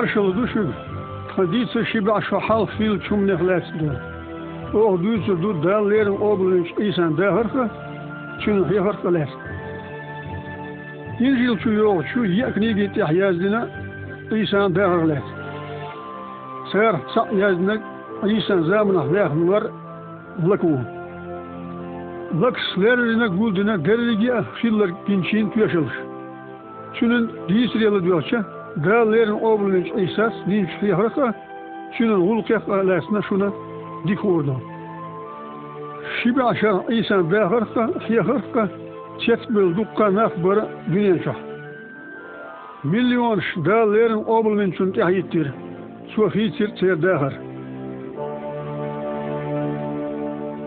маршал гӯшуб традиция шиба шахал фил чум нехлесда ох дуйца ду дал лерм облинч исан да харха чун хихарка лес инжил чу ёг чу я книги тех яздина исан да харлес сэр сак яздина исан замна лех нуар лаку Лакслерine guldine derlige filler kinçin tüyaşılır. Şunun diyisriyeli diyorça, diyorsa, Dallerin oblunç esas din şihraka, şunun hulkyak alasına şuna dik vurdu. Şibi aşağı insan dağırka, şihraka, çetbil dukka nafbara dünyen şah. Milyon dallerin oblunçun tehittir. Suafitir çer dağır.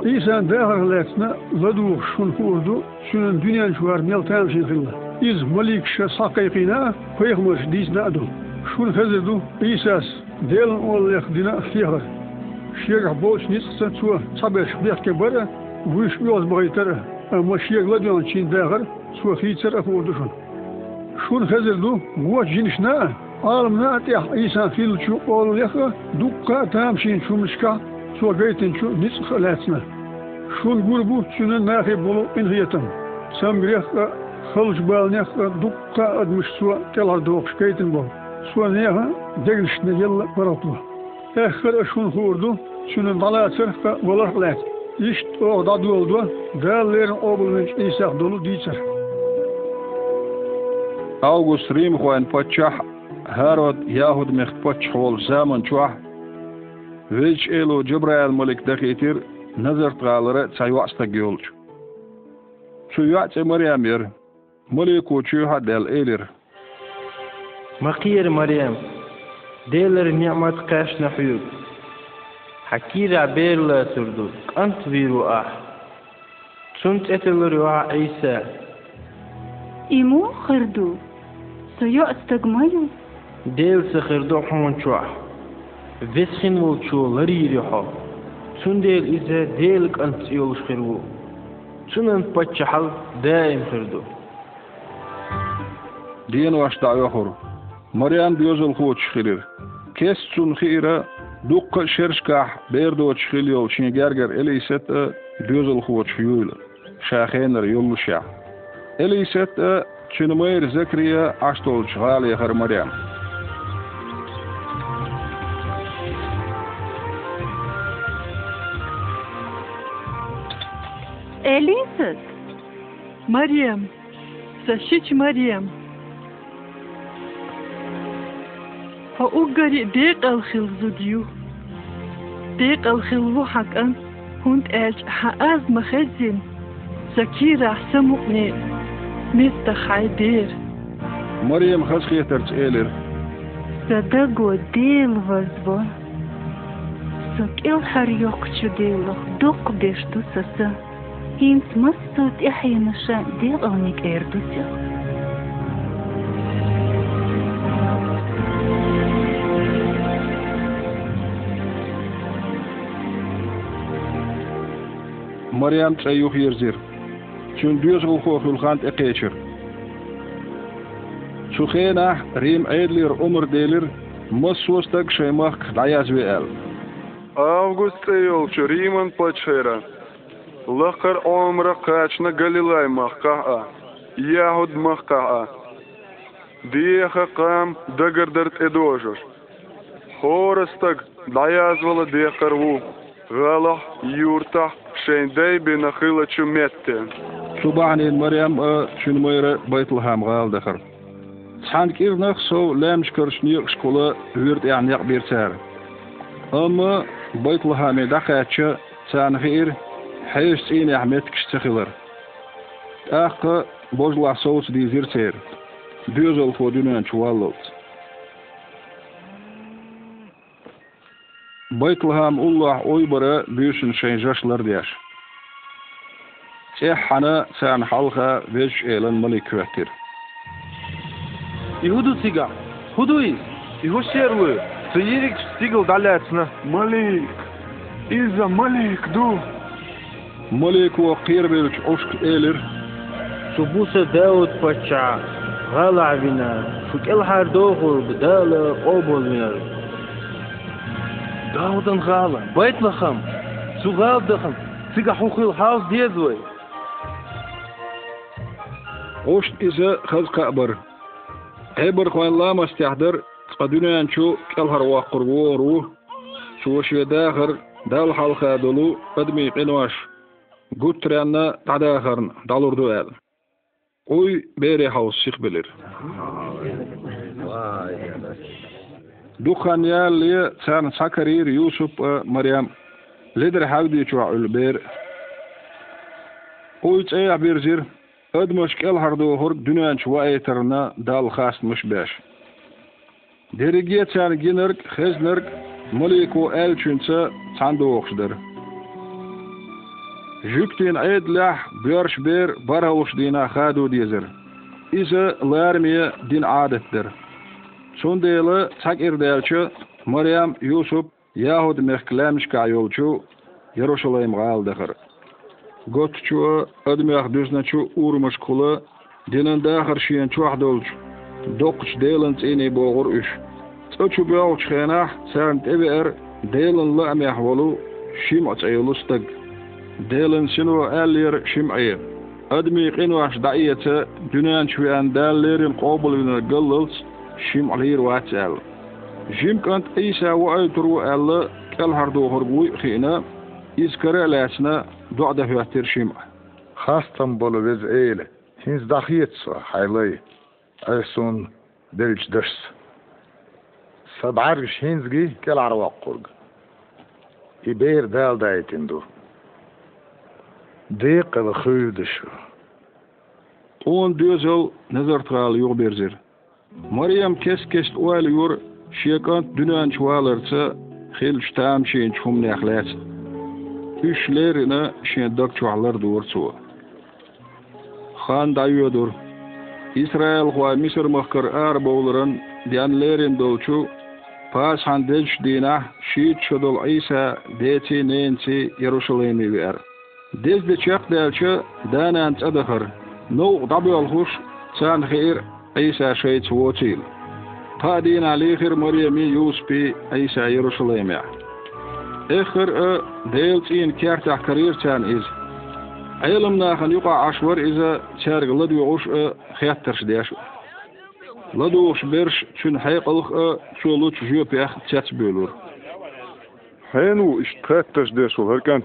İnsan dağırlasına laduğ şun hurdu, şunun dünyen şuar meltan şihrilla. iz malikşe sakayqina koyakmış dizne adu. Şun hezedu İsas delen olayak dina fiyakar. Şiyek boş nisqsa tuğa sabeş biyakke bara vuş yoz baytara. Ama şiyek ladyon çin dağar tuğa hiçer akorduşun. Şun hezedu guva cinişna alımna atiyah İsa fil çu oluyakı dukka tamşin çumuşka tuğa gaytin çu nisq alatsna. Şun gurbu çünün nahi bulu inhiyetim. Sen bilek Samgriyah Хылж балнях дукка адмыш суа телар доқ шкейтин бол. Суа неха дегншне елла баратла. Эхер шун хурду, шунун балацыр болар лет. Ишт о даду oldu. Dağların oğlunun İsa dolu diyecek. August Rim khoan pachah Herod Yahud mekh pach hol zaman chuah Vej elo Jibrail malik dakhitir nazar tqalara tsaywasta gyolch Tsuyatse Maryam yer Maliku chuha del elir مقير مريم ديلر نعمة قاش نحيوك حكيرا بيرلا تردو أنت فيرو أح تنت اتلر عيسى إيمو خردو سيو استقميو ديل سخردو حون شوح فسخن والشو لريري حو تون ديل إذا ديلك أنت يولش خيرو تون أنت بتشحل دائم خردو diyen vaşda yokur. Marian diyozel kuç hirir. Kes sun hira dukka şerşkah berdo çhilyo çine gerger ele iset e, diyozel kuç yul. Şahener yoluşa. Ele iset e, çine mer zekriye aştol çhali her Marian. Elisiz. Mariam. Saşiç Mariam. ها او گری دیگ الخیل زودیو دیگ الخیل و حکم هند اج ها مخزن زکی راه سمت نی میت خای دیر ماریم خش خیه ترچ ایلر زده گو دیل وز با زک ال هر یک چو دیل خ دوک بیش تو سه این مسدود احیا نشان Maryam tsayuh yerzir Çün diyozul khokhul khant eqeçir Çukhena rim eidlir umr delir Maswostag shaymach layaz ve el Август эйолчу Риман пачера. Лахар омра качна Галилай махкаа. Яхуд махкаа. Диеха кам дагардерт эдожуш. Хорастаг даязвала дехарву. Гала Şeyndey bin ahıla çümetti. Şubahanin Meryem e, a çünmeyre Beytleham galdı xır. Çankir naq so lemş körşni şkola hürt yani yak berser. Ama Beytleham'e daqaçı çanxir hayş in Ahmet kiştixilir. Aqı bozla soğusu dizir ser. Düz ol kodunun çuvallı. Baytlaham Allah oybara büyüsün şeycaşlar diyer. Ehana eh, sen halka veç elen mali küvettir. Ihudu siga, huduiz, ihu şervu, siyirik sigil daletna. Malik, izza malik du. Malik ve qirbilç uşk elir. Subusa Davud paça, gala avina, şuk el hardoğur bedala obol minar. Даудан гала, байтлахам, сугалдахам, цигахухил хаус дедвой. Ошт изе хаз кабар. Эбер хуайла мастяхдыр, цадюнян чу келхар вақырву ру, шуашведахар, дал халха долу, падми қинваш. Гутрянна тадахарн, далурду әл. Ой, бере хаус ших білір. Вай, Sakarir Yusuf e, Maryam lider havdi çu ulber. Oy tsaya bir zir ödmüş kel hardu hor dünyanç wa eterna dal khastmış beş. Deriget san ginerk heznerk moliko elçünse sandu oxşdur. Jüktin edlah börş ber baravuş dina khadu dizir. İse larmiye din adettir. Sondele tak irdelçi Maryam Yusuf Yahud mehklemşka yolçu Yeruşalayim galdıqır. Gotçu admiyaq düznaçu urmuş kulu dinin dağır şiyen çuaq dolç. Dokuç delin tsini boğur üş. Tsoçu biyağuç xenah sern tebi er delin la'miyaq volu şim açayulu stag. Delin sinu ellir şim ayı. Admi qinwaş da'iyete dünen çuyan dallerin qobulina gıllılç شيم على روات أل جيم كانت إيسا وأيترو أل كل هردو هرقوي خينا إذكر دو دعدة في الترشيم خاصة بولو بز إيلة هنز سو حيلي أيسون دلج درس سبعرش هنزجي كل عرواق قرق إبير دال دايتندو ديق الخيودشو اون دوزل نظر تغال يغبرزر Maryam kes kes oal yor şekant dünen çualarsa xil ştam şeyin çum nehlet. Üçlerine şen dak çualar doğursu. Xan dayıyordur. İsrail xwa Misr mahkar ar bowlaran dianlerin dolçu pas handej dina şiit şodol İsa deti nensi Yeruşalaymi ver. Dezde çak delçi danan tsadahır. No dabyol huş san xir İsa şeyt wotil. Qadin alihir Maryam Yuspi İsa Yeruşalaymi. Ekhir ö delçin kertah karir çan iz. Ayılım nahan yuqa aşvar iza çargılı diyoğuş ö xiyattarş deyaş. Ladoğuş berş çün hayqılık ö çolu çüjüyo piyah çaç bölür. Henu iş trättaş der sol herkan.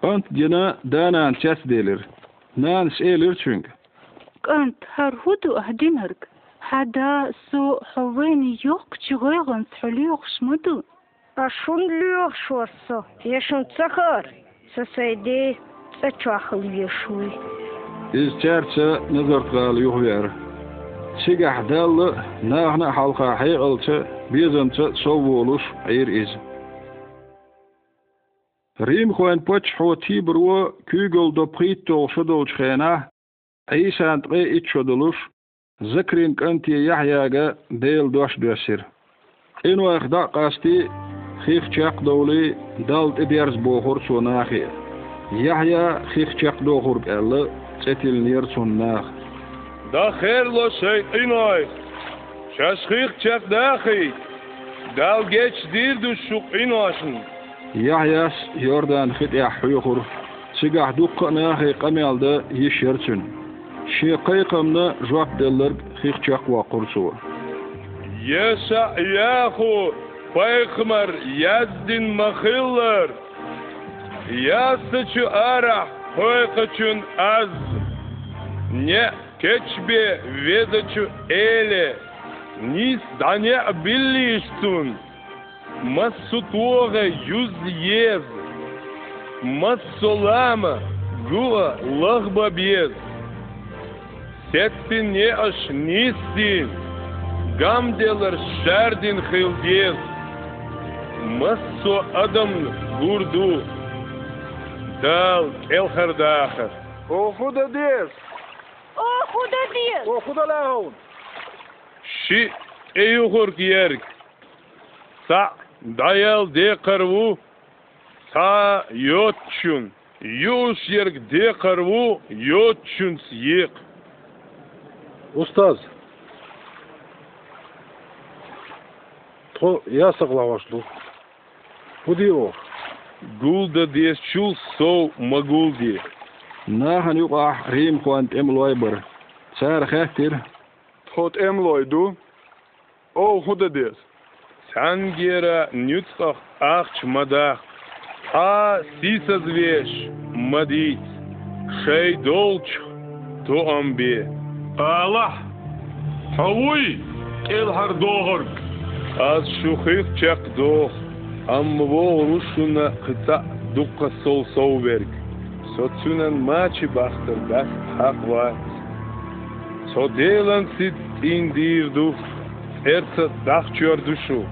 Kant gene danan çaç delir. Nan selir çünkü. كنت кӏанд хӏаргӏвытӏу гӏахӏдинарг хӏада су хӏовен йокчгъойгъын схӏульыгъ шмыду ашунлюхшуарсо яшунцахар сасайди цачахыл вешуй изчарча назартгал юхвер чигахдаллы нагна халха хайгылчы безанчы совулуш айр из Рим хуэн поч хо тибрво кюгөл до прит толшо долчхена çxena Aysan tqe içoduluş zikrin kanti Yahyaga del doş dösir. En waqda qasti xix çaq dowli dalt eders bohur sonaxi. Yahya xix çaq dohur qalla çetil nir sonnaq. Da kherlo şey inoy. Şaşkık çak dahi. Dal geç dir düşük inoşun. Yahyas Yordan xit ya huyukhur. Sigah duqqa naxi qamalda yişerçün. شيقي قمنا جواب دلر خيخ جاق وقرسوا يشعياخو پیغمر яздин مخيلر يسچو ارح پایخچون از не кечбе ведачу эле низ дане билиштун массутуога юз ез массолама гуа лахбабез без. Сеттин не аш нистин. Гамделер шардин хилдез. Массо адам гурду. Дал келхардахар. O huda des. О, худа дес! O huda lahun. Ши эюхур киерк. Sa dayal de karvu. Sa yotçun. Yuş yerk de karvu yotçun siyik. Устаз. То я соглашду. Худи о. Gulda dies chul so maguldi. Nahan yuqa rim kwant emloiber. Tsar khaftir. Tot emloidu. O huda des. Сангера нюцах ахч мадах. А сисаз веш мадит. Шей Аллах, Хавуй, Элхар Догорг. Аз шухих чак дох, амво рушуна кыта дукка сол соуверг. Соцунан мачи бахтар дас хак ват. Соделан сит индирду, эрца дахчуар душу.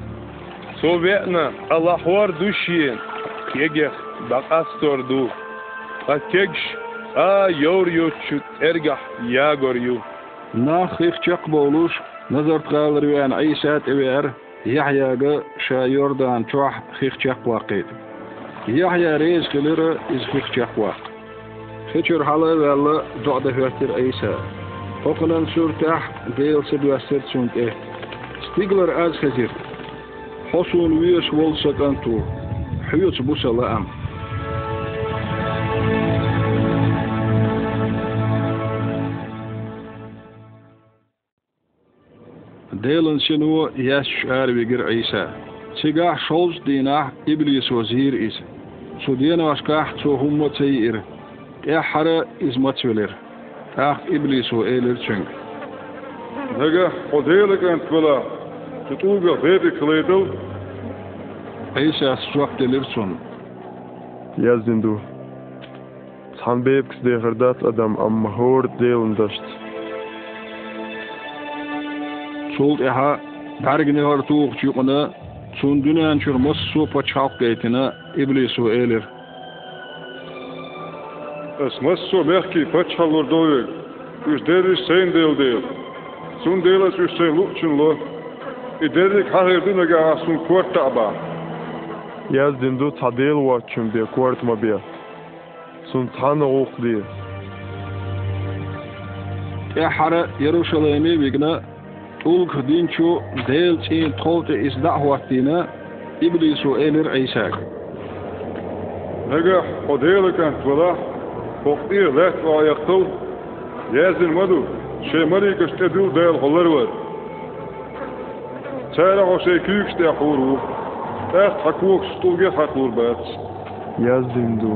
Советна Аллахуар душиен, кегех бакастор ду. Атегш, а йор йочут эргах ягор ю. Bakastordu. Bakegş a yor yoçut ergah yagor yu. Nach ich çak boluş. Nazar tqalır yan İsa tever. Yahyaga şa Yordan çoğ xix çak vaqit. Yahya gelir iz xix çak vaq. Xeçur hala valla do'da hörtir İsa. Okunan surtah deelse duaster sunt eh. Stigler az khazir. Hosun wies wol sakantu. Huyuts busala am. Delen ze nu yes erwiger Isa. Siga scholz dina iblis wazir is. Sudien was kacht so hummat seir. Er hara is matzuler. Tacht iblis wo eler chung. Nega odelig en twila. Tut uga vebe kledel. Isa swak delirsun. Yazin du. Tan bebkis deherdat adam amma hor delin dasht. Sol eha dargine har tuğ çuqna sun dünen çurmus su paçak gaytına iblis o eler. Es mas so merki pachalor doyeg. Us deri sein del del. Sun delas us sein luchun lo. I derik hahir dunaga asun kwarta aba. Yaz dindu tadel watchum be kwart mabia. Sun tana uqdi. Ehara Yeruşalayim'i bigna tulk dinçu del çin tolte is da'watina iblis o eler İsa. Nega hodele kan twala. Foktir let wa yaqtul. Yazin madu. Şey mari kastedul del holar var. Tsara o şey kükste huru. Taht hakuk stulge hakur bats. Yazdim du.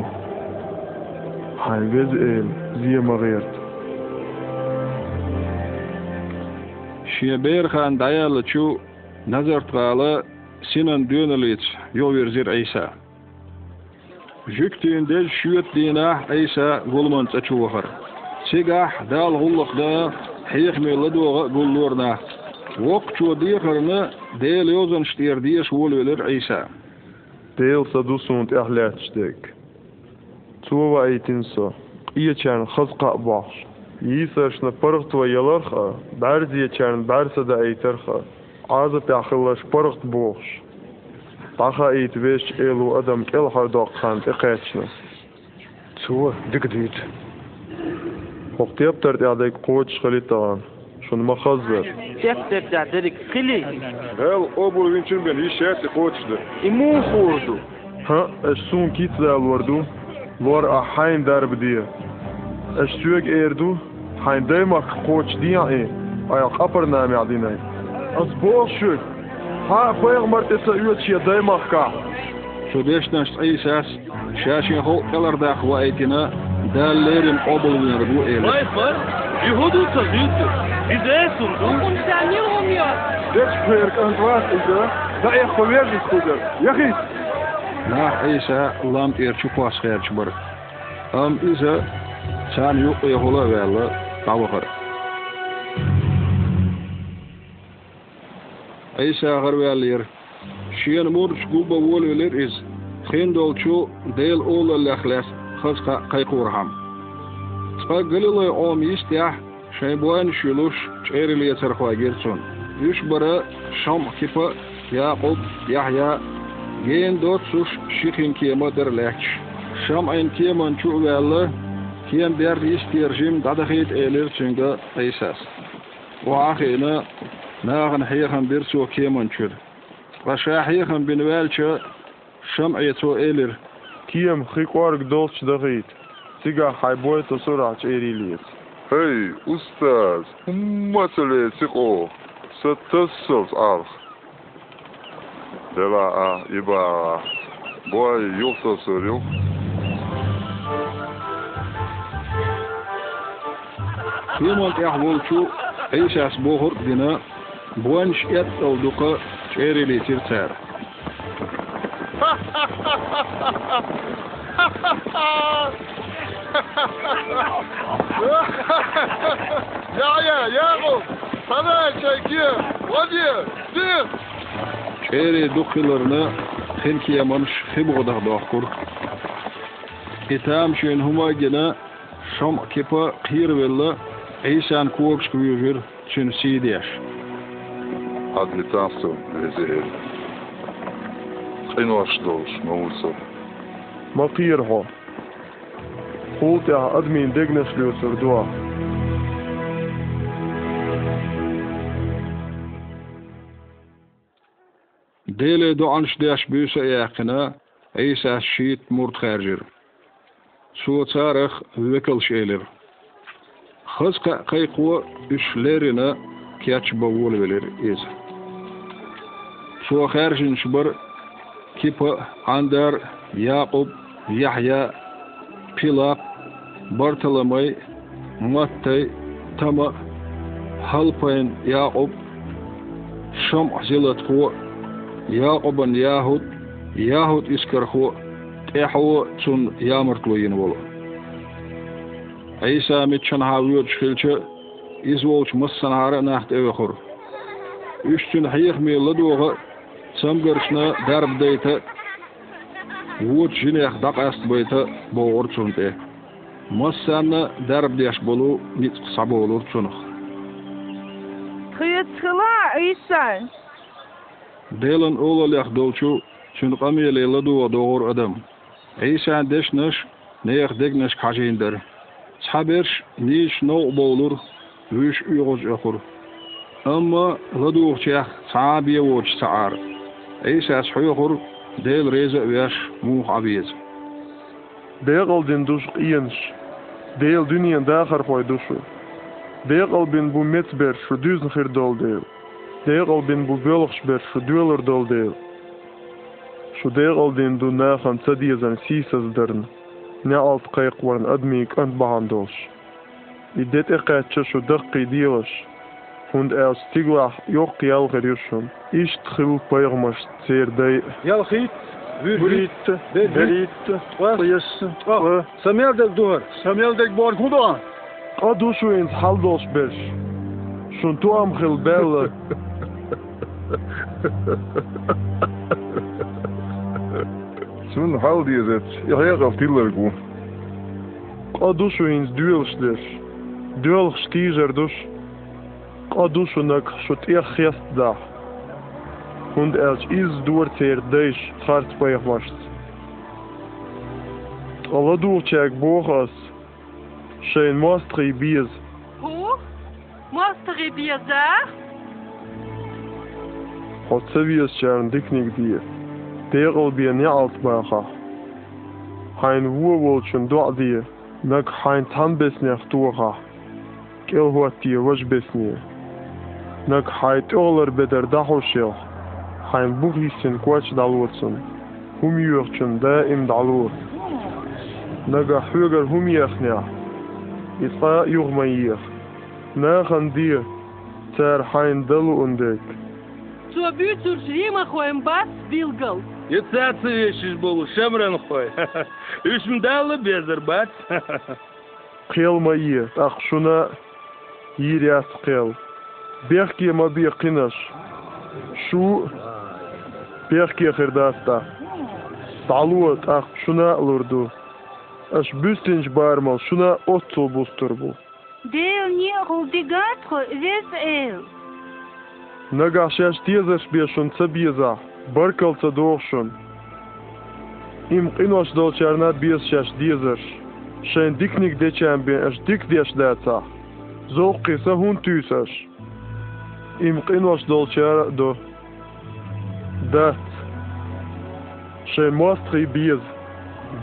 Halvez el ziye magert. Шия Бейрхан Дайалы Чу Назартқалы Синан Дюнелиц Йоверзир Айса. Жүк түйінде шүйет дейіна Айса Голман Цачу Вахар. Сегах дал ғуллықта хейхмелі доғы бұлдорна. Оқ чу дейхірні дейл өзін штердейш ол өлір Айса. Дейл саду сұнт әхләт штек. Цуова айтинсо, иечен қызқа бақшын иисашны пырықты елырха, бәрі дейчән бәрсі де әйтірха, азып яқылыш пырықт бұғыш. Таха әйтвеш елу адам кел хардоққан тіқәтшіні. Цуы, дік дейт. Хоқтеп тәрт ядайк қоч қылит таған. Шын мақазды. Тектеп ядайк қили. Әл обыл винчін бен еш әсі қочды. Имун қорду. Ха, э, әш сон китсі әлварду. Лор ахайн дәрбдия. اشتوك اردو حين دايما خوش ديا اي اي قبر نامي از اصبور شوك ها فيغ مرت اسا شي دايما كا شو ديش نشت اي ساس شاشي هو كلر دا خواتنا دا ليرم قبل نربو ايلي وايفر يهودو تزيد إذا سندو ونسانيهم يا ديش فيرك انتواس إذا دا اي خويرجي سكودر يخيس لا عيسى لام ايرتشو خواس خيرتش بر ام ايسى Sen yok ya hola valla tavukar. Ay sağır velir. Şiyen mur skuba vol velir iz. Xendol chu del ola lahlas xas qayqur ham. Spa gılılı om istiyah şeyboyan şuluş çeriliye sarxva girtsun. Üç bara şam kipa Yaqub Yahya gen dot suş şihin kema derlek. Şam en keman chu valla Hier werd is die regime dat heet eler çünkü esas. Vahine nagen hegen bir so kemençür. Ve şahiyen bin velçe şem'etu eler. Kiyem hikvar dolç da heet. Siga hayboy to suraç. Hey ustaz, masale siko. Satassos al. Deva a ah, ibara. Boy yoksa soruyor. Keman ahvolçu eysas bohur dina buanş et olduqa çerili tirtar. Ya ya Yakup. Sana çekiyor. Hadi. Dur. Çeri dukhilarına xilkiya manş xibgodah doqkur. Itam şön huma gina şom kipa qir vella Eysen Kuokş Kuyujur Çin Sideş. Adli Tansu Lezehir. Sayın Vaşdoğuş Mavulsa. Mapir ho. Kulte admin degnes lüsür dua. Dele do anşdeş büyüse yakına Eysa şiit murt hercir. Suatarık vekil şeyler. Xızqa qayqwa üçlerine kiyaç bavul velir iz. Su xarjin şbar kipa Andar, Yaqub, Yahya, Pilap, Bartolomay, Mattay, Tama, Halpayn, Yaqub, Şam zilat xwa Yaqub'un Yahud, Yahud iskarxu, tehwu tun yamartloyin bolu. Isa mitçan haviyot şilçe, izvolç massanara naht evexur. Üstün hayık meyla doğu, samgarşna darb dayta, vut jinex daqast bayta boğur çunte. Massanna darb deş bolu, nit sabo olur çunuq. Kıyıtkıla İsan. Delan olalak dolçu çün qamiyele ladu doğur adam. Eysan deşneş neyek degneş kajinder. Sabir niş no bolur, hüş uyğuz okur. Amma gaduqçaq sabiye woch saar. Eysa suyğur del reza uyş muğ abiz. Deqal din duş iyens. Del dünyen daxar foyduşu. Deqal bin bu metber şu düzn xir dol del. Deqal bin bu bölüx ber şu düler dol del. Şu deqal din du naxan sadiyazan sisazdarn net keek worden admiek en behandels. I dit eketje zo dicht idealisch, und er stigla yok yal gerishum. Ish tkhil payrmash tserdai. Yal khit, burit, berit, qiyas, ah, samel dek dur, samel dek bor kudan. Qadu shu haldos besh. Shun tu am bel. Zo'n houd je het. Ja, heel of die leuk hoor. Qa dushu ins duelstler. Duel stizer dus. Qa dushu nak shot ech gest da. Und als is duert her deis hart payvast. Alla du durchak bogas. Schein mostri bies. Ho? Mostri bies da? Hot sevies charn diknik dir. Deral wie ne altmacher. Hain Wuwolchen dort die, nag hain Tanbisnech duha. Kil huat die Wajbisnie. Nag hait Oler beder dahoshil. Hain Buchisen Quatsch dalwurzen. Humjurchen da im dalwur. Naga Hüger Humjechnia. Isa Jugmaier. Nachen dir, ter hain Delu und Dick. Zur Bütur Schrimacho im Bad Wilgel. Ецацы вещиш болу, шемрен хой. Ишмдалы безер бац. Қелма е, ақшуна иряс қел. Бехке мабе кинаш. Шу бехке қырдаста. Салуат ақшуна лурду. Аш бюстинч бармал, шуна отцу бұстыр. Дел не ғылдигатхо вес эл. Нагашаш тезаш бешун цабезах. bërkëll të dohshëm. Im qinosh do që arnat bjes që është dizësh, shën diknik dhe që ambin është dik djesh leca, zoqi se hun tysesh. Im qinosh do që do. Dët, shën mostri bjes,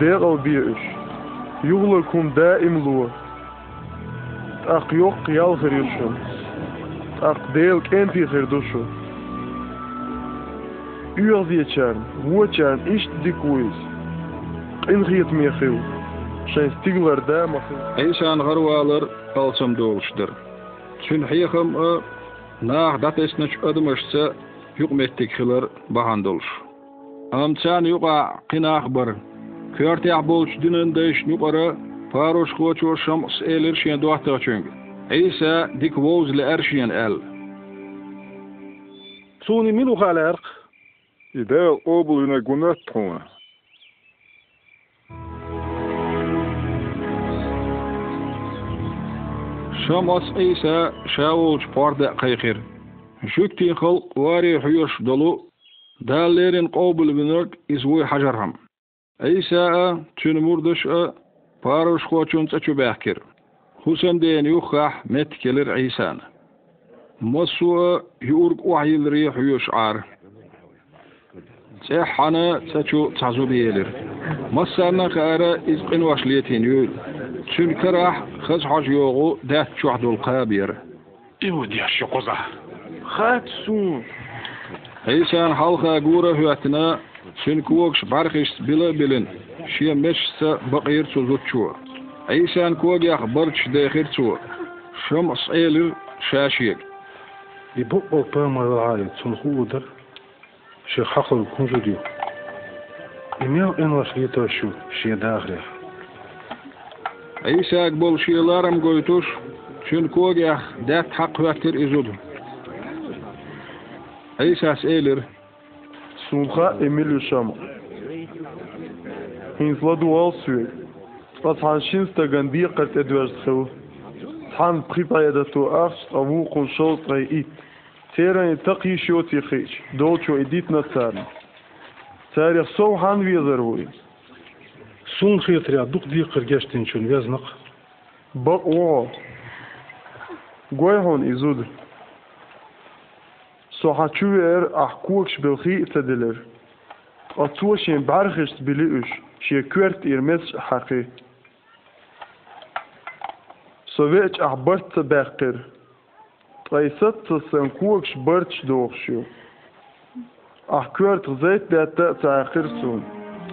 der al bjesh, juhle kum da im luë, të ak jok gërishëm, të ak del këndi gërdushu. Übersichern, Wurchern, ich dik wies. In giet mir viel. Zijn stigler daar mag. Eishan garwalar kalsam doluşdur. Çün hiyakım o Nah dat esneç ödümüşse yuqmettik xilar bahan dolş. Amçan yuqa qinaq bir. Körtäq bolç dünün deş yuqara paroş qoçor elir şen dohta çünki. Eysa dik vozle erşiyen el. Suni minu xalarq İdeal obuluna gunat tona. Şamas Eysa şavulç parda qayqir. Şükti xalq wari huyuş dolu dallerin qobul binok izwi hajarham. Eysa çün murduş paruş qoçun çaçu bahkir. Husan den yukhah met kelir Eysan. Masu yurg wahyilri huyuş ar. Cehane seçu tazu biyelir. Masserna kare izqin vaşliyetin yül. Çün kerah hız ده yoğu det çuhdul kabir. İvu diye şu koza. Hat sun. Eysen halka gura hüetine çün kuvokş barkış bile bilin. Şiye meşse bakir suzut çuğa. Eysen kuvokyak barç dehir çuğa. Şım s'elir şaşiyek. تنخودر شي حقل كونجوديو إميو إن وشليتو شو شي داخلي Eysak bol şiyalarım goytuş. Çün kuogyak dat haq hüatir izud. Eysas elir. Sunha Emilio Shama. Hinsla dual sueg. Wat han shinsta gandir qat edwars khaw. Han pripaida to arch awu qul shol it. Teren taqi shoti khich. Dolcho edit na tsarn. Tarikh so han wiezer سون خيطري دوق دي قرقاشتين شون ويزنق Bak o. Goyhon izud. So hachuer ach kuks bilgi tadiler. Atu shin bargist biliush. She kwert ir mes haqi. So vech ach bart baqir. Traysat san kuks barch dogshu. Ach kwert zayt dat ta akhir sun.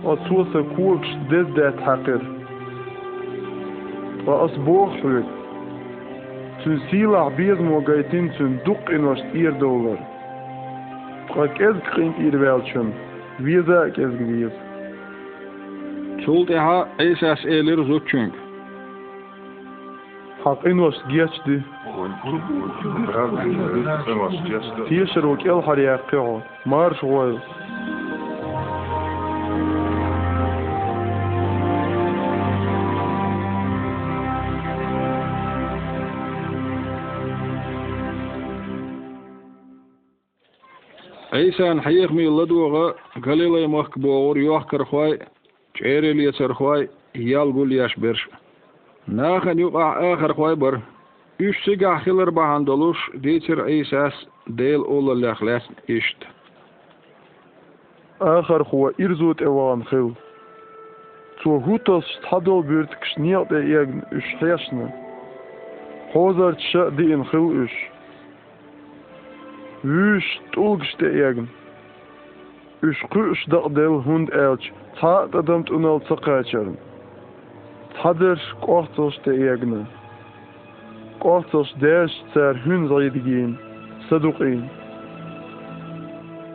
Atu san kuks des dat haqir. وأصبوح حوت تن سيلا عبيد موغايتين تن دق إن وشت إير دولار قاك إزك قينت إير والشن ويزا إزك ويز Çult eha Eysas elir zutçung. حق إن وشت يشرك الحر يقعه مارش غويل عيسى حيخ مي لدوغا غليلا يمخك بوغور يوخ كرخواي شعيري ليسرخواي يالغو لياش برش ناخن يقع آخر خواي بر Üsse gahiler bahan doluş, detir eysas del ola lehlet işt. Ahar huwa irzut ewan khil. Zur hutas tado birt kshniat e egn üshesne. Hozar tsha di in khil üsh. Üsh tulgste egn. Üsh qüsh da del hund elch. Ta adamt unal tsaqachern. Tadir qortos te egne. دي إيغن قوحتش داش تار هن زايدگين صدوقين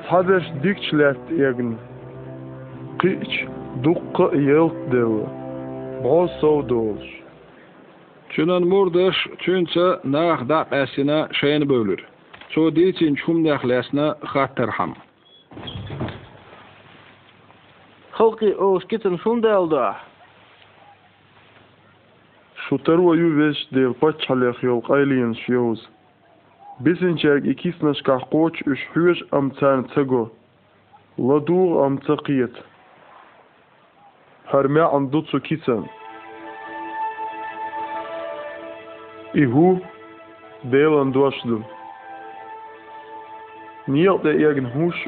Haders dikçlet egen. Qiç dukka yelt dev. Bol sovdolş. Çünen murdaş çünse nah da qasina şeyini bölür. Ço diçin çum daxlasna xatar ham. Halqi oş kitin şunda oldu. Şutar wa yu veş del paç halaq yol qayliyin şyoz. Bisinçak ikisnaş qaqoç üş hüş amtan tsago. Ladur am tsaqiyet. Harma andutsu kisan. Ihu delan doşdum. Niel de egen hush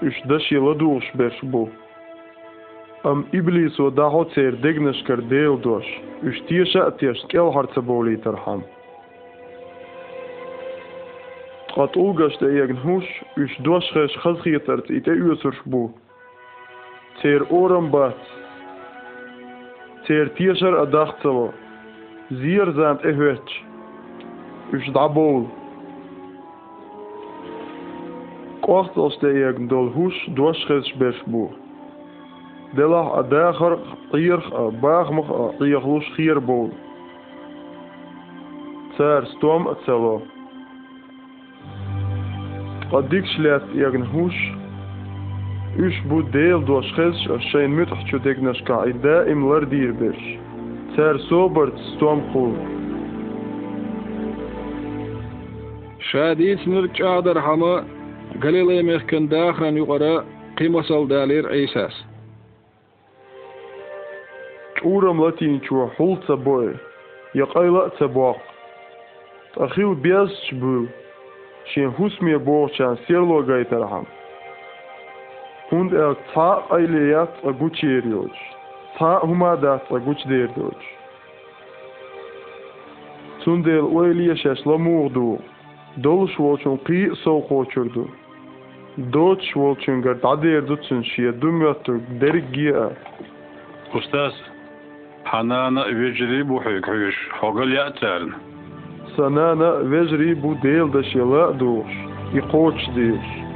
Ëm iblisi u da hoce er digne shkërdeu dosh, yshtiesha atje shkel harce boli i tërham. Qatë uga shte e gënhush, ysh doshhe shkëz khjetërt i te yësër shbu. Cer orën bëtë, cer tjesher e dachcëlo, zirë zënd e dabol. Kohtë është e e dol doshhe shbesh bu. دلح داخر طير باخمخ طيخلوش خير بول цар стом цело. Адик шлят ягн хуш. Үш бу дел дош хез шайн митх чудек нашка ида имлар дир беш. Цар собарт стом хул. شاديس نرجع درحمة قليل يمكن داخلا يقرأ قيمة صل دالير عيساس ჭურამ ლათინჩუა ხულცა ბოე იაყაილაცა ბოა ტახილ ბიას ჩბუ შენ ჰუსმია ბოჩან სიელო გაიტარჰამ ჰუნდ ერ ცა ყაილია ცა გუჩიერიოჩ ცა ჰუმა და ცა გუჩდერდოჩ სუნდელ უელია შეშლა მურდუ დოლშ ვოჩონ ყი სოხოჩურდუ دوتش ولچنگر دادیر دوتسن شیه دومیاتو درگیه استاز حنانا vejri bu حقل يأتارن سنانا Sanana vejri دش يلا دوش يقوش ديش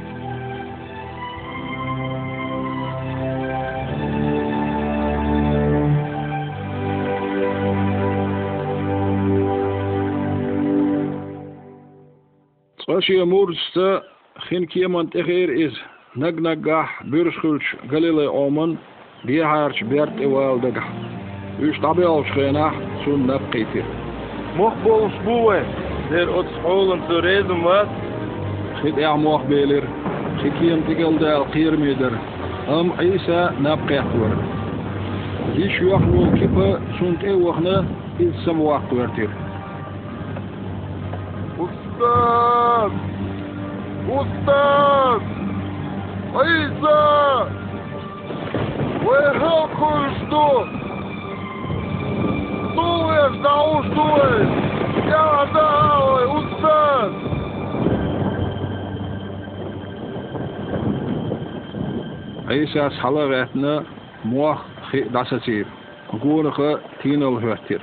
Zoals je moedste geen iemand eer is, nag nagah, buurschulch, galile omen, die haartje bert ewel. Üç tabi alşkhena sun nabqiti. Moch bolus buwe. Der ot scholen zu reden was. Khid ya moch belir. Khikiem tigelda alqirmider. Am Isa nabqiyat wer. Dish yoxnu kipa sunt ewxna iz samwaq wertir. Ustad! Ustad! Isa! Wychylkuj tu! Tu عيسى حلق أثناء موخ دعساتير قورخ تينو الهوتر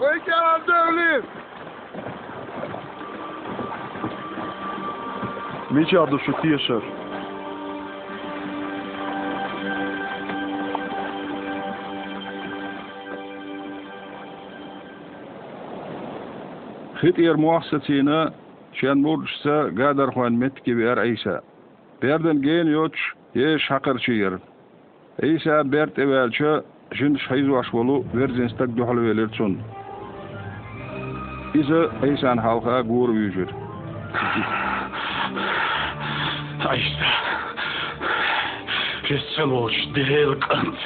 ويش يا دوليب ميجي عبد الشتي يشر خيط يرموح ستينا شان مرشسا قادر خوان متكي بير عيسى Berden geyin yoç, ye şakır çiyer. Eysa bert evvelçe, jin şayiz vaşvolu verzinstak duhalı velir çun. Bizi eysan halka gur büyücür. Ayşta. Pessel olç, dilel kant.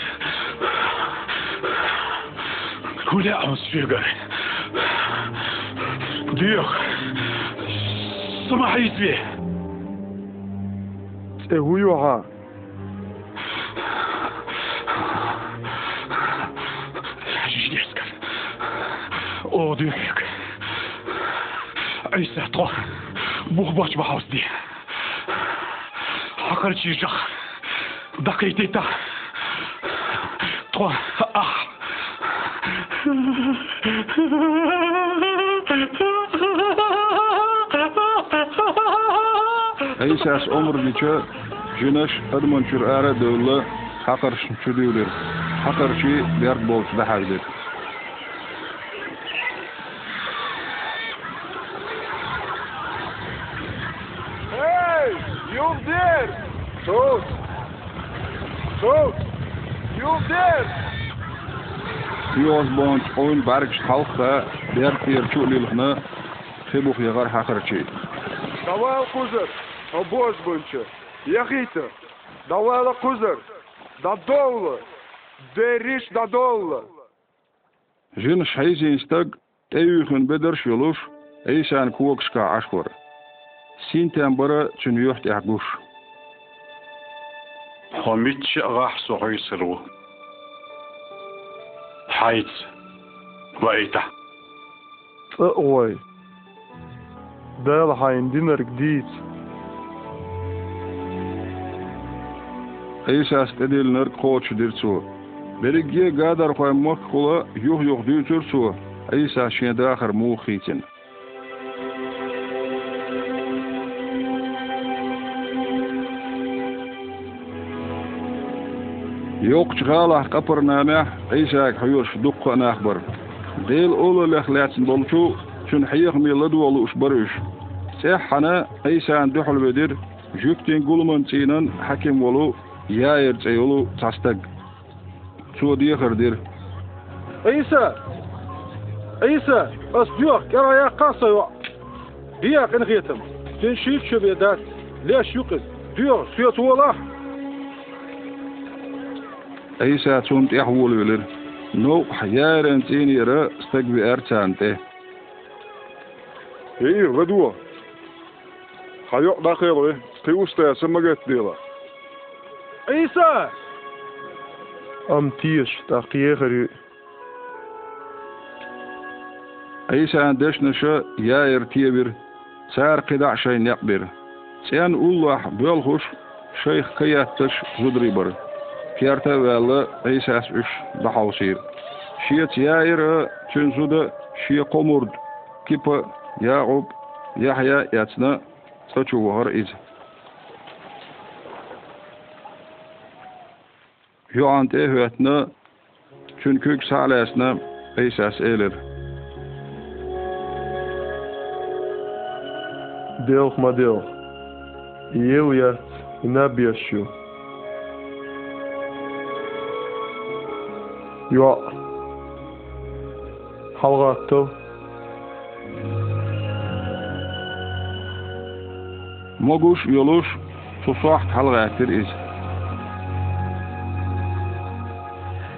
Kule amsfirgar. Diyor. Sıma hayitvi. et Rouillora. ordurjuk. Öysatro, buhboch bahausdi. Hakarchijak, dakitita. Trois, ah. Дакайтита. То. Ах. Isa's omurliçe jinaş admançur ara dövle hakırşın çürüyülür. Hakırçı bert bolç da haydir. Hey! You there! Sus! Sus! You there! Yoz bonç oyun barış halkta bert yer çulilhna xibuk yagar hakırçı. Давай кузер! обожбонче, яхита, далела кузер, дадоула, дериш дадоула. Жин шайзин стаг, эйвихен бедер шилуш, эйсан куокска ашкор. Синтен бара чүнюхт ягуш. Хомич агах сухойсыру. Хайц. Вайта. Э, ой. Дэл хайндинер гдиц. eýs edilner koçudur su. Berigge gadar koymak kula yuh yuh dütür su. Eýs aşyna dahar muhitin. Yok çıqala ah kapırname Eysak hayuş دل اول لخ لاتن lehlatsin چون حیق hayıq milad ulu uş barış. Sehana Eysan duhul bedir. جوکتین گلمن çinan حکم ولو იაერწეულუ წასдаг ცუდი ხერდერ ისა ისა ას ჯუხ კერა ია ყასა ვა ია ყინღიეთემ ჯენ შიჩ შებედას ლეშ იუყის ჯუხ სიოთ ველა ისა ცუმ ტიაჰულ ველერ ნო ჰიარენ წინიერა სტეგბი არცანტე ეი რადუა ხაიო დახელე თიუსტე ასმაგეთ დილა Isa! Am tíis a chécharú. Isa an deisna seo dhéir tíabir Sar qidá sé neqbir. Sean ullah bölhuş şeyh kıyattış zudribir. Kiyarta vəli Isas üç dahavsir. Şiyet er, tünzuda şiye komurd. Kippe, Yağub Yahya yatsna saçu vahar. Yoante hüetne çünkü salesne Eysas elir. Del madel. Yew yat inabiashu. Yo. Halgatto. Moguş yoluş tusaht halgatir iz.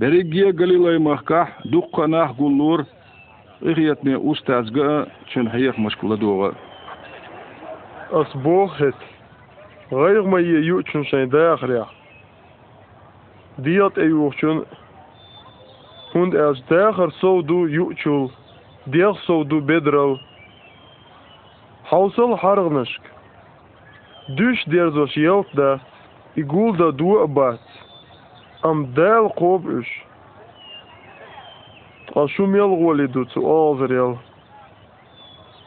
برگیه گلیلای مخکه دو قناه گلور اخیت نه اوست ازگه چون حیق مشکل دوغه از بوخت غیق ما چون شن داخریا دیات ایو چون هند از داخر سو دو یو چول دیخ سو دو بدرو حوصل حرق دش دوش درزوش یلت ده دو عباس أم دال قوب إش أشوم يلغولي دو تو آذر يل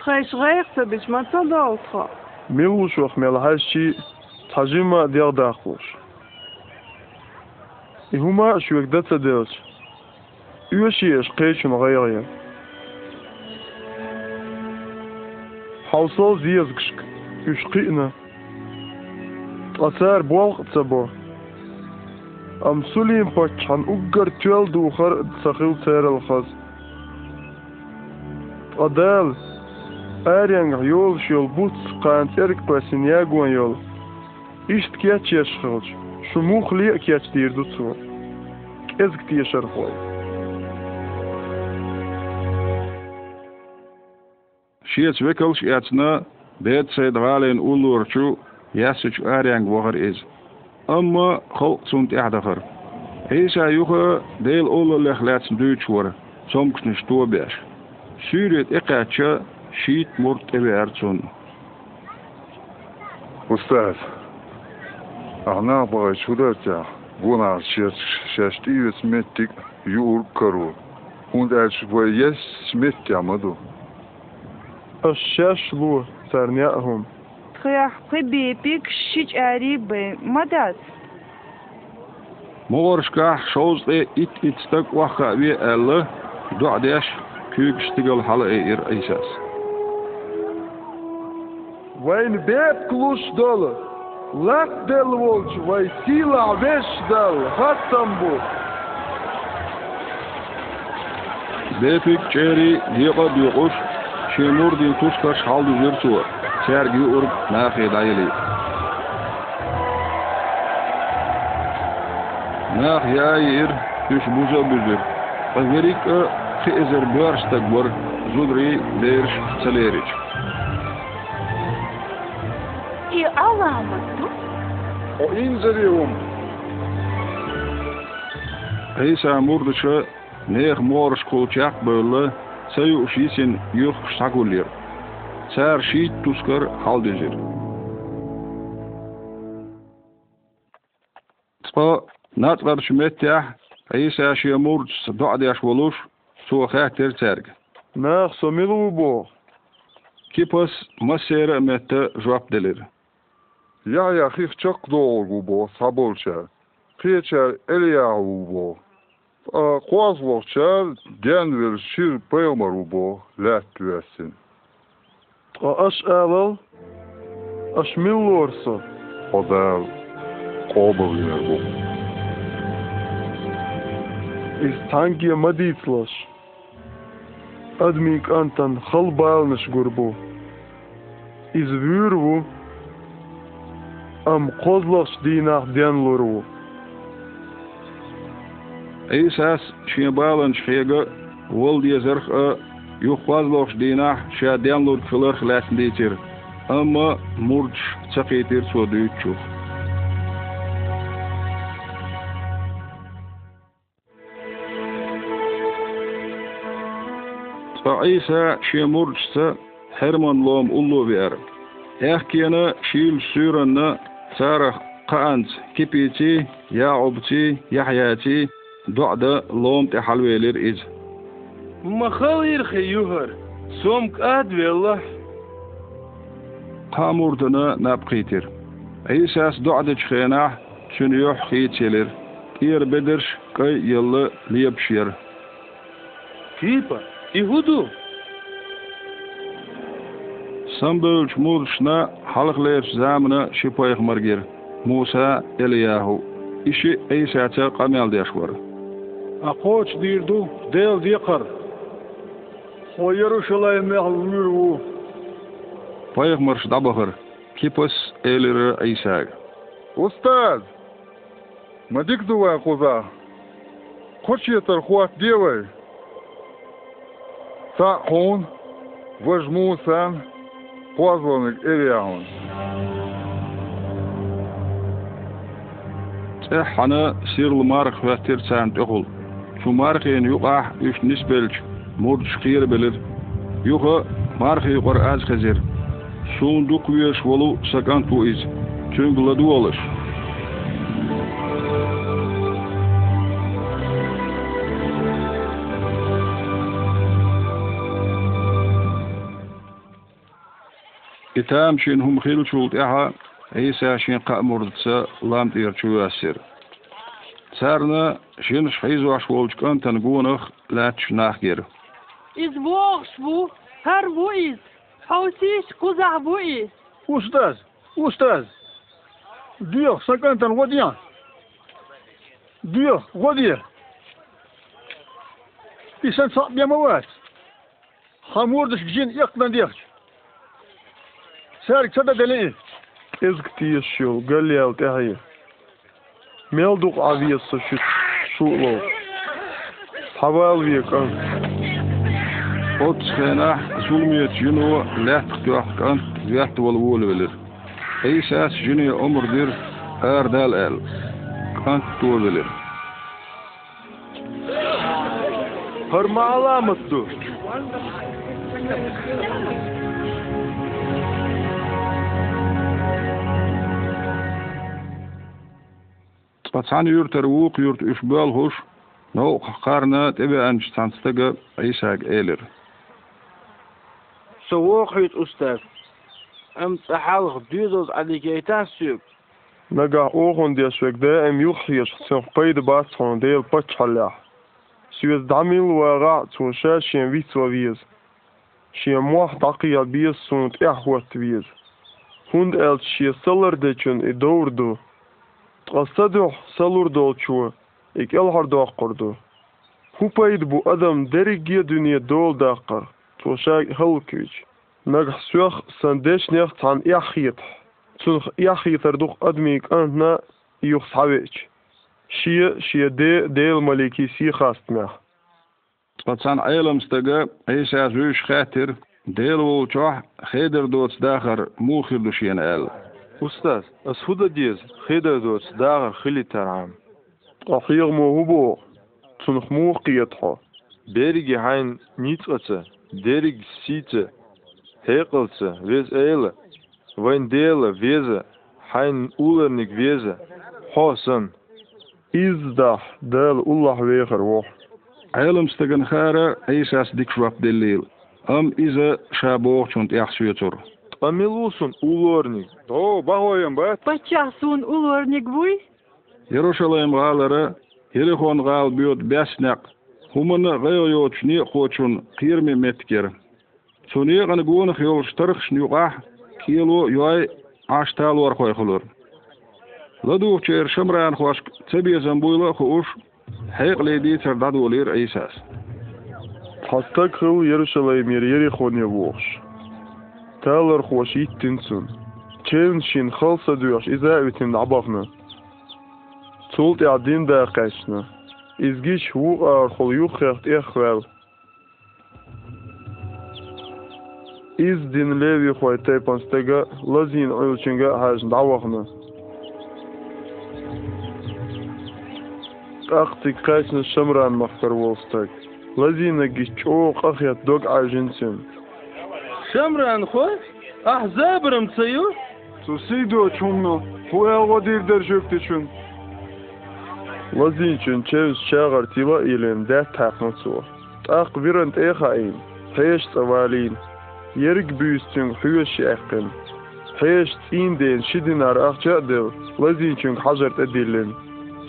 Treis rechtse bis ma tot daltra. ملوشوخ ملهاشي تجمع ديغ داخلوش هما شو يقدر ديرش يوشي اش قيشن غيريا حوصل زيزكشك يش قينا أثار بوالق تسبو أم سوليم باتشان أقر تيال دوخر تسخيل تير الخز أدال Ärjäng yol şol but qant erk pasin yagon yol. İşt kiyaç yaşxılç. Şu muhli kiyaç dirdu su. Ezg tiyashar xoy. Şiyet wekels yatsna bet seyd galen ulurçu yasıç aryan wogar iz. Amma xalq sunt yahdafar. Eysa yuha del ola lehlatsin düç war. Somkşni stobeş. Süret eqatça şiit murt evi erçun. Ustaz. Ana bagay çudarca. Buna şiş şişti yüz mettik yur karu. Hund erç bu yes smet yamadı. الشاش لو سرنياهم Treyah prebepik şiç ari be madat. Mogorşka şozde it it stak waxa vi elle du'dash küyük stigel hala e ir eysas. Vain bet klus dolu. Lat del volç vay sila veş dal. Hatsam bu. Bepik çeri liqa Sergiu urib narxi dayili. Nach ja hier dus buzo buzo. Van Werika Gezer Börstek war Zudri der Celeric. Hier Allah muttu. O inzerium. Isa murdışa neh morş kulçak böyle sayı uşisin yok şagulir. Ser şiit tuskar haldezir. Tpa natgar şümettah Eysa şemurç doğdaş oluş su khatir serg. Nah somilu bu. Kipas masere mette jwap delir. Ja, ja, gif çok doğru bu sabolça. Kıyıçer Eliyahu bu. Kozvokça genver şir peymaru bu let düesin. o aš Elal, aš mylu Orso. O dar обавлено. Истангия мадицлаш. Адмик антан халбалныш гурбу. Извюрву. Ам козлаш динах денлурву. Исас шебалан шега волдезерха Eysas şebalan şega wol diye zırh yuhvazloş dinah şadenlur kılır hlatin ditir. Ama murç çaqitir soduyuçu. Isa şemurçsa Herman lom ullu ver. Ehkiyana şil sürana sarah qaant kipiti yaubti yahyati duada lom te halvelir iz. Махал ирхе югар, сомк адвелла. нап напқитер. Эйсас дуадыч хена, чүн юх хителер. Ир бедерш кай еллы лепшер. Кипа, Игуду. Самбөлч муршна халықлер замына шипайық маргер. Муса Элияху. иши Eysa'ça kamel deşvar. Ақоч dirdu, дел diyakar, O Yeruşalayim yürü. Payıq marş dabahır. Kipos eliri Eysa'g. Ustad! Madik duva kuza. Koç yeter хуат девай. Та он возьму сам позвонок Eliyahu'nun. Çəhana sirli marq və tirsən toxul. Şu marqın yuqah üç nisbelç murç xir bilir. Yuqa marqı yuqar az xazir. Sunduk üyeş volu sakan tu iz. Çüngüladı olur. İtam şin hum xil şult aha İsa şin qamurdsa lam tir çuasir. Sarna şin şhiz vaş volçkan tan gunaq lat şnaq ger. إز وغش из воғшбу, ҳар буиз, ҳавсиш қузаҳ буиз. Устаз, устаз, дуёх сакантан ғодиян, дуёх ғодия, писан сабьямават, хамурдыш гжин яқдан дехч. Сәрік сада дәлі إزك تيشيو قال لي أو تهيا ميل دوق عبيد سو شو لو حوال بيك أنا yunu lat tuaqkan yat wal wol bilir. İsa jini umurdir erdal el. Kant tu bilir. Harma alamatdu. Patsan yurtar wuq yurt üç böl hoş. No qarna tebe anç tanstaga İsa elir. سووخيت أستاذ. أم تحال خديدوز على كيتان سيب نجا أوغن دي شوك دا أم يوخيش سن قيد باسخون دي البتش حلاح سيوز دعمل وغا توشا شين ويس وبيز شين موح دقيا بيز سونت إحوات بيز. هند ألت شي سلر ديشن إدور دو. تقصدوح سلور دولشو إك إلهر دوقر دو هو بايد بو أدم درجية دنيا دول داقر. توشاگ هول کیچ نگ سوخ سندش نیا تان یا خیت تون یا خیت در دخ ادمیک آن نه یخ سویچ شی شی د دل ملکی سی خاست میا پسان ایش از ویش دل و چه خیدر دوست داغر موخر دشیان ال استاد از خود دیز خیدر دوست داغر خیلی ترعم آخر مهوبو تون خموقیت ها بری گهان نیت اصلا дерег сите, хекалце, вез эйла, вайн дела, везе, хайн уларник везе, хосан, издах дел уллах вехар вох. Айлам стаган хара, айсас дикшвап делил, ам иза шабох чунт яхсвецур. Амилусун уларник, о, бахоем бат. Пачасун уларник буй? Ярушалаем галара, Ерехон ғал бұйот бәснәк, Humana gayoyoçni hoçun qirmi metker. Suni gany gonaq yolştarx şnuqa kilo yoy aştal war koyxulur. Ladu çer şamran hoş хош buyla hoş hayqledi serdad olir eysas. Hatta kıl Yeruşalayim yeri yeri xonye voş. Talar хош иттинсун. Çen şin halsa duyaş izavitinde abafna. Tult ya din da qaşna. Изгьыч уҟаархәыл из иахрал. Издин левихуа панстега лазин уилчинга хажн дауахна. Ахтик кайсны шамран махтар волстак. لذينا جيشو قخيت دوك عاجنسن شمران خو احزاب رمتسيو تسيدو چونو هو اغو دير در جوفتي ლაზინჩუნ ჩევს ჩაღარტივა ილენ და თაყნუცუ ტაყ ვირანტ ეხაიმ ჰეშ წვალინ ერიგ ბიუსტინ ჰუეში ახკენ ჰეშ წინდენ შიდინარ ახჭადევ ლაზინჩუნ ხაჟერტ დილენ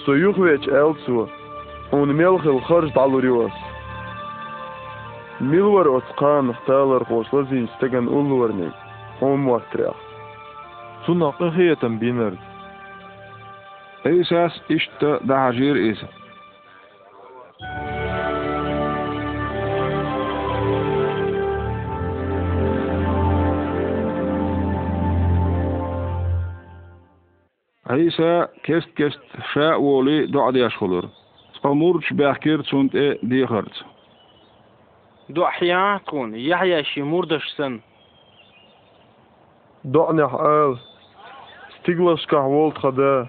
სოյուხვეჩ ელცუ un melxil xarj daluriwas milvar otsqan xtalar qoslazin istagan ulvarni hom watriq sunaqı heyatan binar Eisas ist der إيسا ist. عيسى كست كست شاء ولي دعد يشخلر تقمرش باكر تونت اي دي خرت دو احيا كون. يحيى شي موردش سن. دعني حقاز ستيغلش كحولت خدا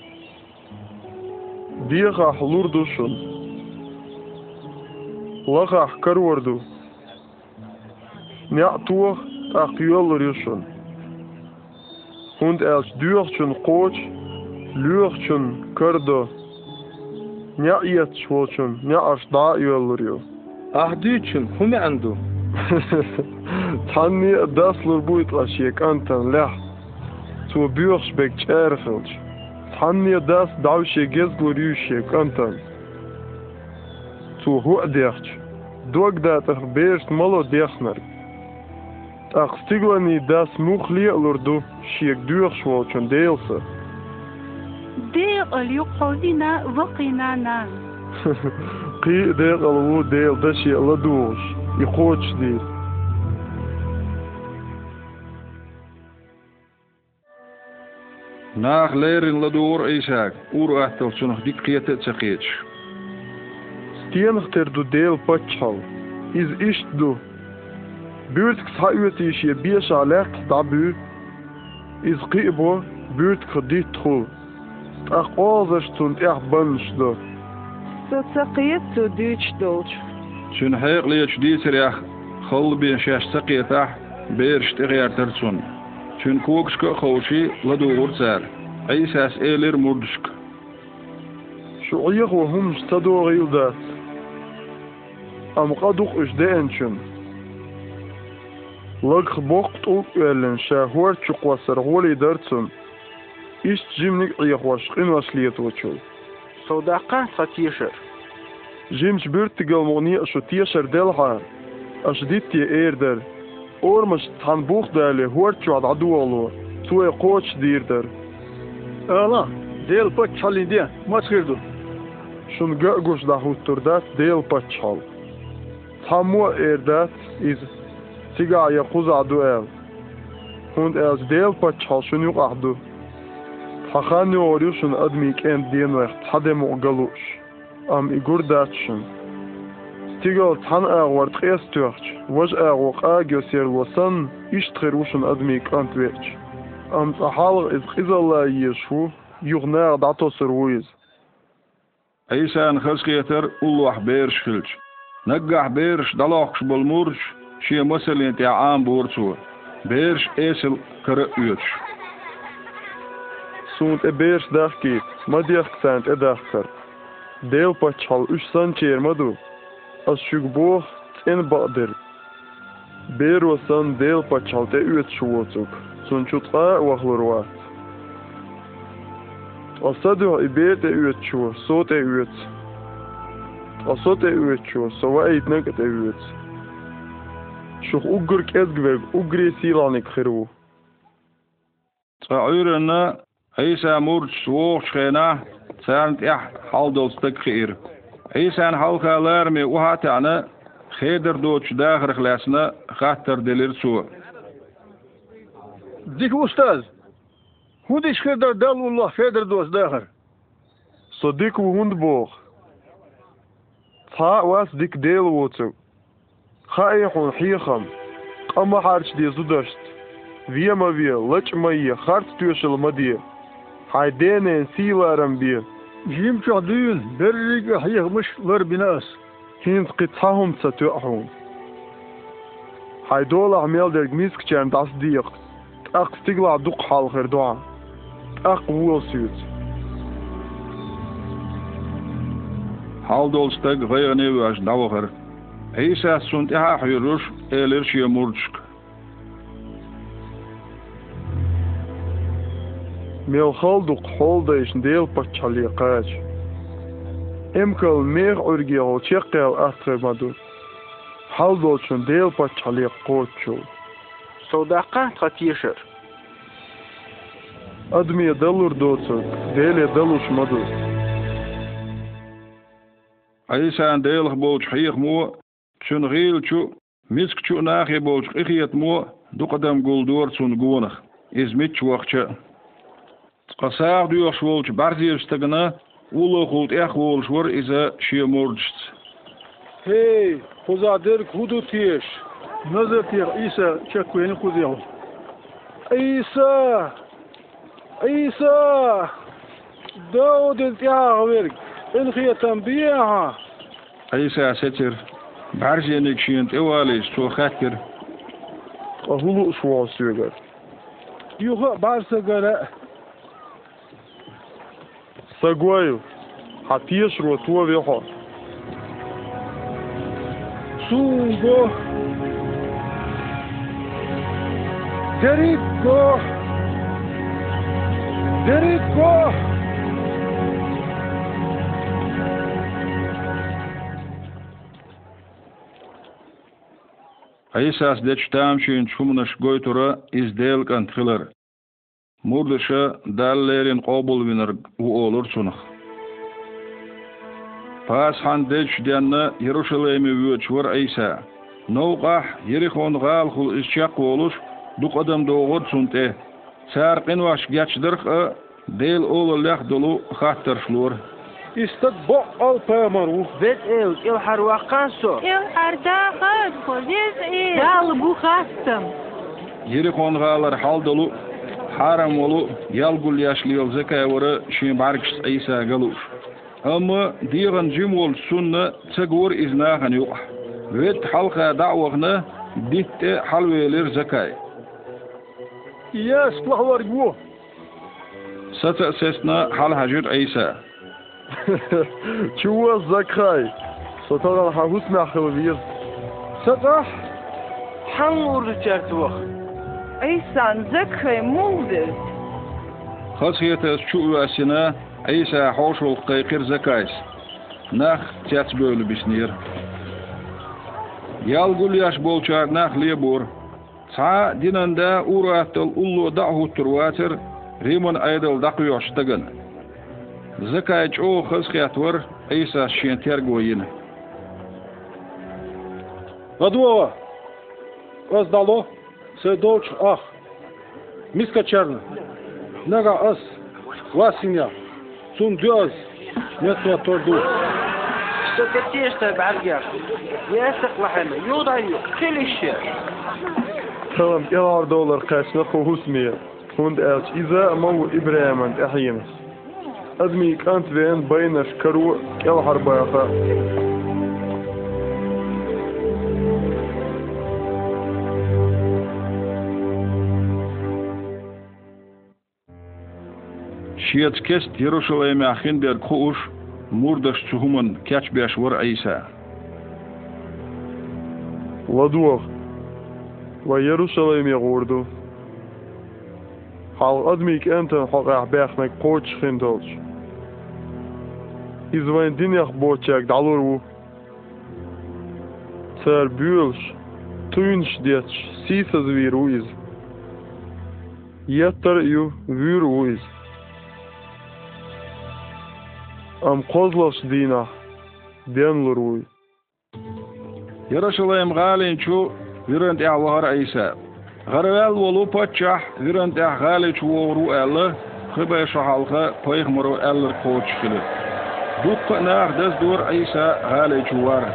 hiykharham. Diga hlur dushun. Laga karwardu. Ja tuch aqyol ryushun. Hund els duurchun qoch, luurchun kardo. Ja iet shwochun, ja as da yolryo. Ahdichun humi andu. Tanni daslur buitlash yekantan leh. Tu buursbek cherfelch. Tanni das davshe gezglur yush yekantan. Tu hu'derch. Dog dat er beest malo dechner. Ach stiglani das mukhli lurdu shiek duurshwochun deelse. ديق اليقودنا وقنانا قي ديق الو ديل دشي لدوش يقوش ديل Naglerin la doğru eýşäk, ur ahtal şunuq dikkat etçek etç. Stienchter du del patchal, iz ist du. Bürt ksaýet iş ye bir şalert dabü. Iz qibo bürt kredit tru. Aqoz stund er bönschdo. So tsaqiyet du düç dolç. Şun hayqli ýeş diýser ýa, hol bir şaşsaq ýetah, berşdi gärtersun. چونکوکشکه خوشی و دوغور سر. عیس از ایلر مردشک. شعیق و هم ستدوغی و دات امقا دوغ اشدین چون لغ بوقت او کلن شهور چقوا سرغولی درتون ایش جیمنیک عیق واشقین واشلیت وچول صداقه ساتیشر جیمش برد تگل مغنی اشو تیشر دلها اشدیت تی ایردر Ormësht të në buhë dhe e le huartë që atë adu allo, tu e koqë dirëtër. E del për që halin dje, ma që kërdu? Shumë gë da hutë tërdet, del për që halë. Ta iz siga ya kuz adu el. Hund ez del pa çalşun yok ahdu. Hakan ne oluyorsun admik end diyen vakit hadem o galuş. Am igur dertşin ağwar tqes tuğç. Waj ağwaq a göser losan iş txiruşun admi kant veç. Am tahal iz qizalla yeshu yuğnar dato sirwiz. İsa'nın hızkıyeter ullah berş filç. Naggah berş dalaqş bolmurş, şiye meselen te am burçu. Berş esel kırı üç. Sunt e beers dagki, madiach sant e dagkar. Deel pachal üç san çermadu. als Jugbocht in Ba'dir. Berwasan deel pachhalte uet shuotsuk, sun chutqa wahlurwa. Asadu ibete uet shu, sote uet. Asote uet shu, sova eitnakat uet. Şuh uggur kezgveg, uggri silanik khiru. Sa'urana, Isa murç suğuş khena, sa'ant yah haldol stakfir. İsan halkalar mi o hatana xeydir doçu da xırıqlasına delir su. Dik ustaz. Hud işkeder dalullah feder doz dahar. Sadik ve hund boğ. Ta vas dik del votu. Xayxun e xiyxam. Qama harç diye zudaşt. Viye ma viye, laç ma ye, diye. Haydenen silaram diye. Jim çadıyın berrik hayıkmış lar binas. هين قطعهم ستوحون هايدول عميل درق ميسك جان داس ديق اق ستيقلع دوق حال خير دعا اق وول سيوت Haldolstag vayane was dawger. İsa sunt ya huyruş eler şiye murçk. ميل Мел халду холда ишндел пачалиякач. Эмкал мер ургиал халду чун дел пачали кочу содака татишер. адми далур доцу, деле далуш маду. Айсан делх болч хих мо, чунгил чу, миск чу нахи болч ихиет мо, дукадам чун гонах Измит чуахча. Qasaaq duyuqş bolçu barziyistagını ulu qult эх bolşur izə şiyemorjs. Hey, huzadir kudu tiyeş. Nazır tiyeş İsa çekveni kuziyav. İsa! İsa! Davud intiyağı verg. İlhiyetan biyaha. İsa seçir. Barjenik şiyent evaliz tuğakir. Ahulu usvasiyler. Yuha barsa gara Saguaio, hapieš ruotuo vieho. Sugo. Deriko. Deriko. Аисас дечтамчын шумнаш гойтура издел кантхилар. Мұрдыша dallerin қобыл binar u olur çunuk. Pas han deç denna Yeruşalaymi vöç var İsa. Novqah Yerikon gal hul дұқ olur доғыр adam Сәрқин ваш Sarqin vaş олы ләқ дұлу қаттыр dolu xatır şlur. İstad bo al pamaru. Vet el il harwaqaso. Il arda xat xoziz il. Dal bu xastım. haramolu yalgul yaşlıyol zekayvara şin barkış İsa galuş. Ama diğen cimol sunna çegur iznahan yok. Vet halka da'vağına ditte halveler zekay. Yes, plahvar gu. Sata sesna hal hacir İsa. Çuva zekay. Satagan hahus nahkı bir. Sata hangur çertuğ. İsa zakhay muldir. Khasiyata şu üvasina Eysa hoşul qaykir zakays. Nah tet bölü bisnir. Yal gul yaş bolçar nah lebur. Ta dinanda uratul ullu da'hu turwatir rimon aydal daqyoştagan. Zakay ço khasiyat var Eysa şenter goyin. Ладуова. Вас дало. Се долч ах. Миска черна. Нега ас. Васиня. Сун дёз. Метва торду. Sakatiyeš te bargak. Yasak lahana. Yodayo. Kilişe. Tamam yalar dolar kaçna kohus miye. Hund elç iza mau İbrahim'in ahiyemiz. Admi kant ven baynaş karu yal harbayafa. Şiyet kest Yeruşalayim ahin der kuuş murdaş çuhumun kaç beş var Eysa. Ладуах. Wa Jerusalem يغوردو. Hal admik enten haqaq bäxmek qoç xindolç. İzvayn dinyak boçak dalurwu. Ser büyülş. Tuyunş diyeç. Sisaz viru iz. Yettar yu viru iz. Амхозлавс дина, денлыруй. Ярашалаем галенчу, вирент яллахар айса. Гарвел волу пачах, вирент ях галенчу вору эллы, хыбэ шахалха пайхмару эллыр кочхилы. Дукка нах дэс дур айса галенчу вар.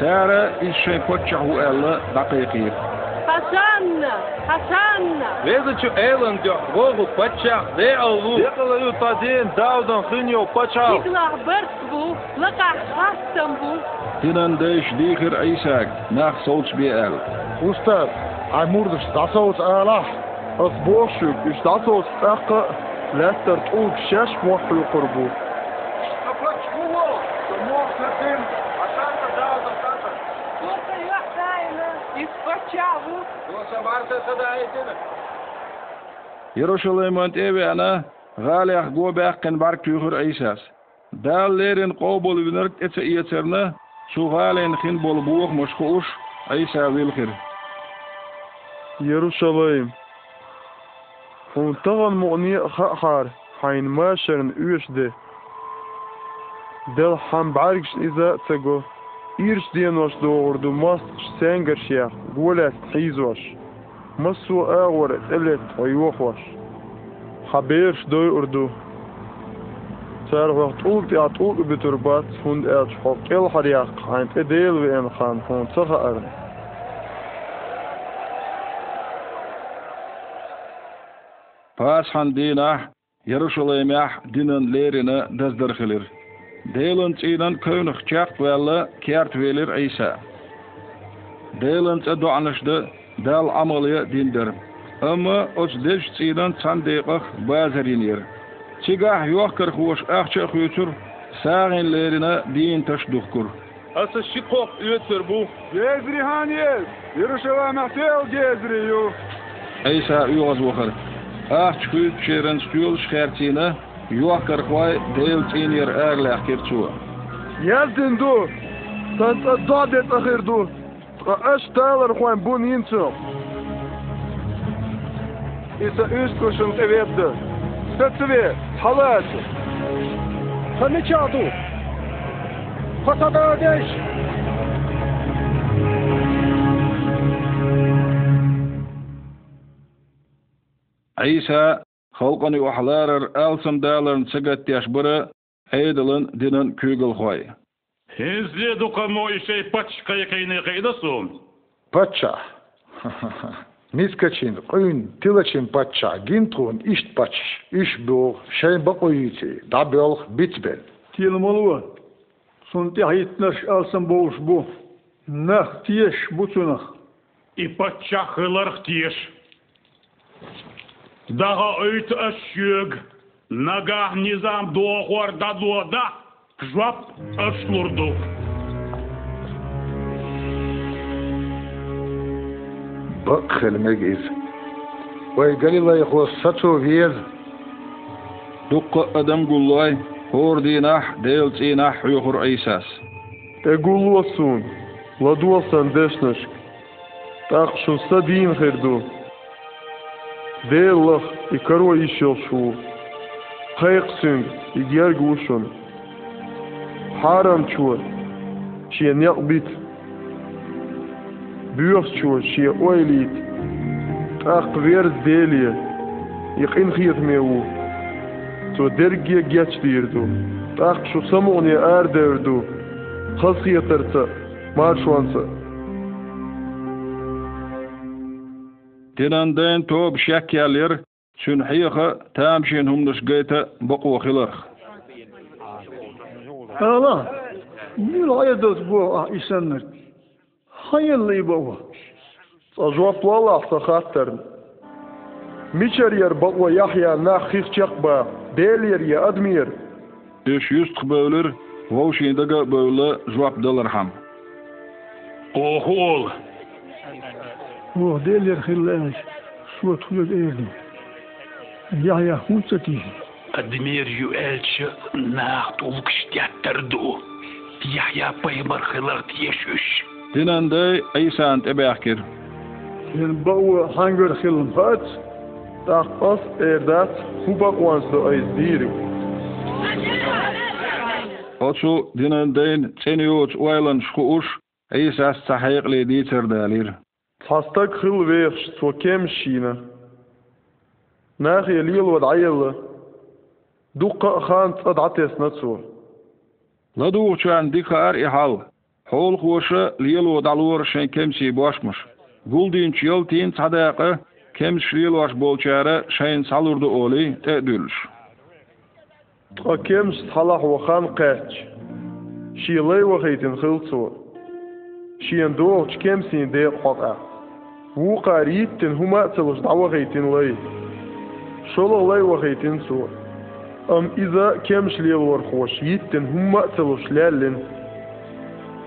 Сара ишшай пачаху эллы дакикир. Хасан! Хасан! حسن Vedeću Elan Djohvogu pačak, de Alu. Dekalaju tadin, davdan hinjo pačak. Iglaq bertbu, laqaq hastanbu. Tinan desh dikir Isak, nach solch bi el. Ustad, ay murdish tasawus alah. Asboshuk, ish tasawus aqqa, latter tqul shash muhlu qurbu. Ispachavo. Yeruşalayim ant evi ana galih go baqqin bark tühür Eysas. Dallerin qobul vinirk etse iyeterne şu galin khin bol buğ muşkuş Eysa wilkhir. Jerusalem. Hon tagan mu'ni khar hain masharin üyüşde. Del ham bargş iza tago. İrş diyen vaş doğurdu mas senger şiyah. Gulet hiz vaş. Masu ağır elet ayuh vaş. Haber doy urdu. Sar waqt ul ti at ul biturbat hund elch hok el hariyaq hain edel ve en khan hon tsaha ar. Pas han dinah Yeruşalayim yah dinin lerine dazdarkhilir. Delen tsidan könig tjakt welle keert welir Eysa. Delen tsa do'anishdi dal amaliya dindir. Amma os desh tsidan tsandeqah bazarinir. Çigah yok kır hoş ahça khütür sağin lerine din taşduhkur. Asa şikok üyetir bu. Gezri haniyel. Yeruşalayim ahtel gezri yu. Eysa uyaz wakar. Ah çküt çeren stüyol şkertine yok kır khoy del tsinir erlach kirtsu. Yazdin du. Tant adodet akhir du. Ash talar khoin bun yinso. Isa üst koşun tevedde. Setsve halat. Hani çağdu. Hatada deş. Eysa halqani wahlarar alsam dalarn sagat yashbara eydalın dinin kügül khoy. Хензле дукамо еще и пачка якайны кайда сум. Пача. Мискачин, кын, тилачин пача, гинтрун, ишт пач, иш бюр, шейн бакуити, дабел, битбен. сон сунте хайтнаш алсан боуш бу, нах тиеш буцунах. И пача хыларх тиеш. Дага өйт ашюг, нагах низам дохуар дадуада. Да. Жвап öşlurdu. Bak helmek iz. Vay Galilay ho saço viyez. Dukka adam gullay, hor dinah, del tsinah yuhur Isas. Egulwasun, ladwasan deshnashk. Так что садин херду. Делах и коро ищел шу. Хайксин и гергушон. حارم چوە چیە نێق بیت بيوخ چوە چیە ئۆیلیت تا قوێرز دێلیە یقین خیت مێوە تۆ دەرگیە گەچ دیردو تاق şu سەمۆنێ ئار دەردو خەسخیە تەرچە مار شوانسە تێناندەن تۆ بشەکیالێر چون حیەخە تام شێن هەمدەشگەیتە بەقۆخیڵەخ Ela, miraya dos boa ah, isenler. Hayırlı baba. Azvaplala aftahattar. Miçer yer bakwa Yahya na xixçak ba. yer ya admir. Eş yüz tıbövler. Vau şeyindega bövle zvap dalar ham. Oğul. Oh, delir hillemiş. Şu tuyur eğilim. Yahya hunsa tiyim. Admir yu elçi naht ulkştiyattardu. Yahya paymar khilar tiyeshüş. Dinande Aysan tebakir. Yani bu hangi khilm fat? Tak as erdat hu baqwans do ay diru. Otsu dinanden tseniyots waylan shuush, Aysas sahiqli diterdalir. Tastak khil weex so kem shina. Nach yelil wad Дуққа хан цадат есна цу. Ладу учан дикар и хал. Хол хуша лилу далур шен кемси башмыш. Гулдинч йол тин садақы кем шрилваш болчары шен салурды оли те дülş. Қа кем салах вахан қач. Шилай вахитин хилцу. Шиен дуолч кемсин де қоқа. Ву қариттин хума цылыш давахитин лай. Шолы лай вахитин цу. أم إذا كمش لي ورخوش يتن هم مأتلوش لالن؟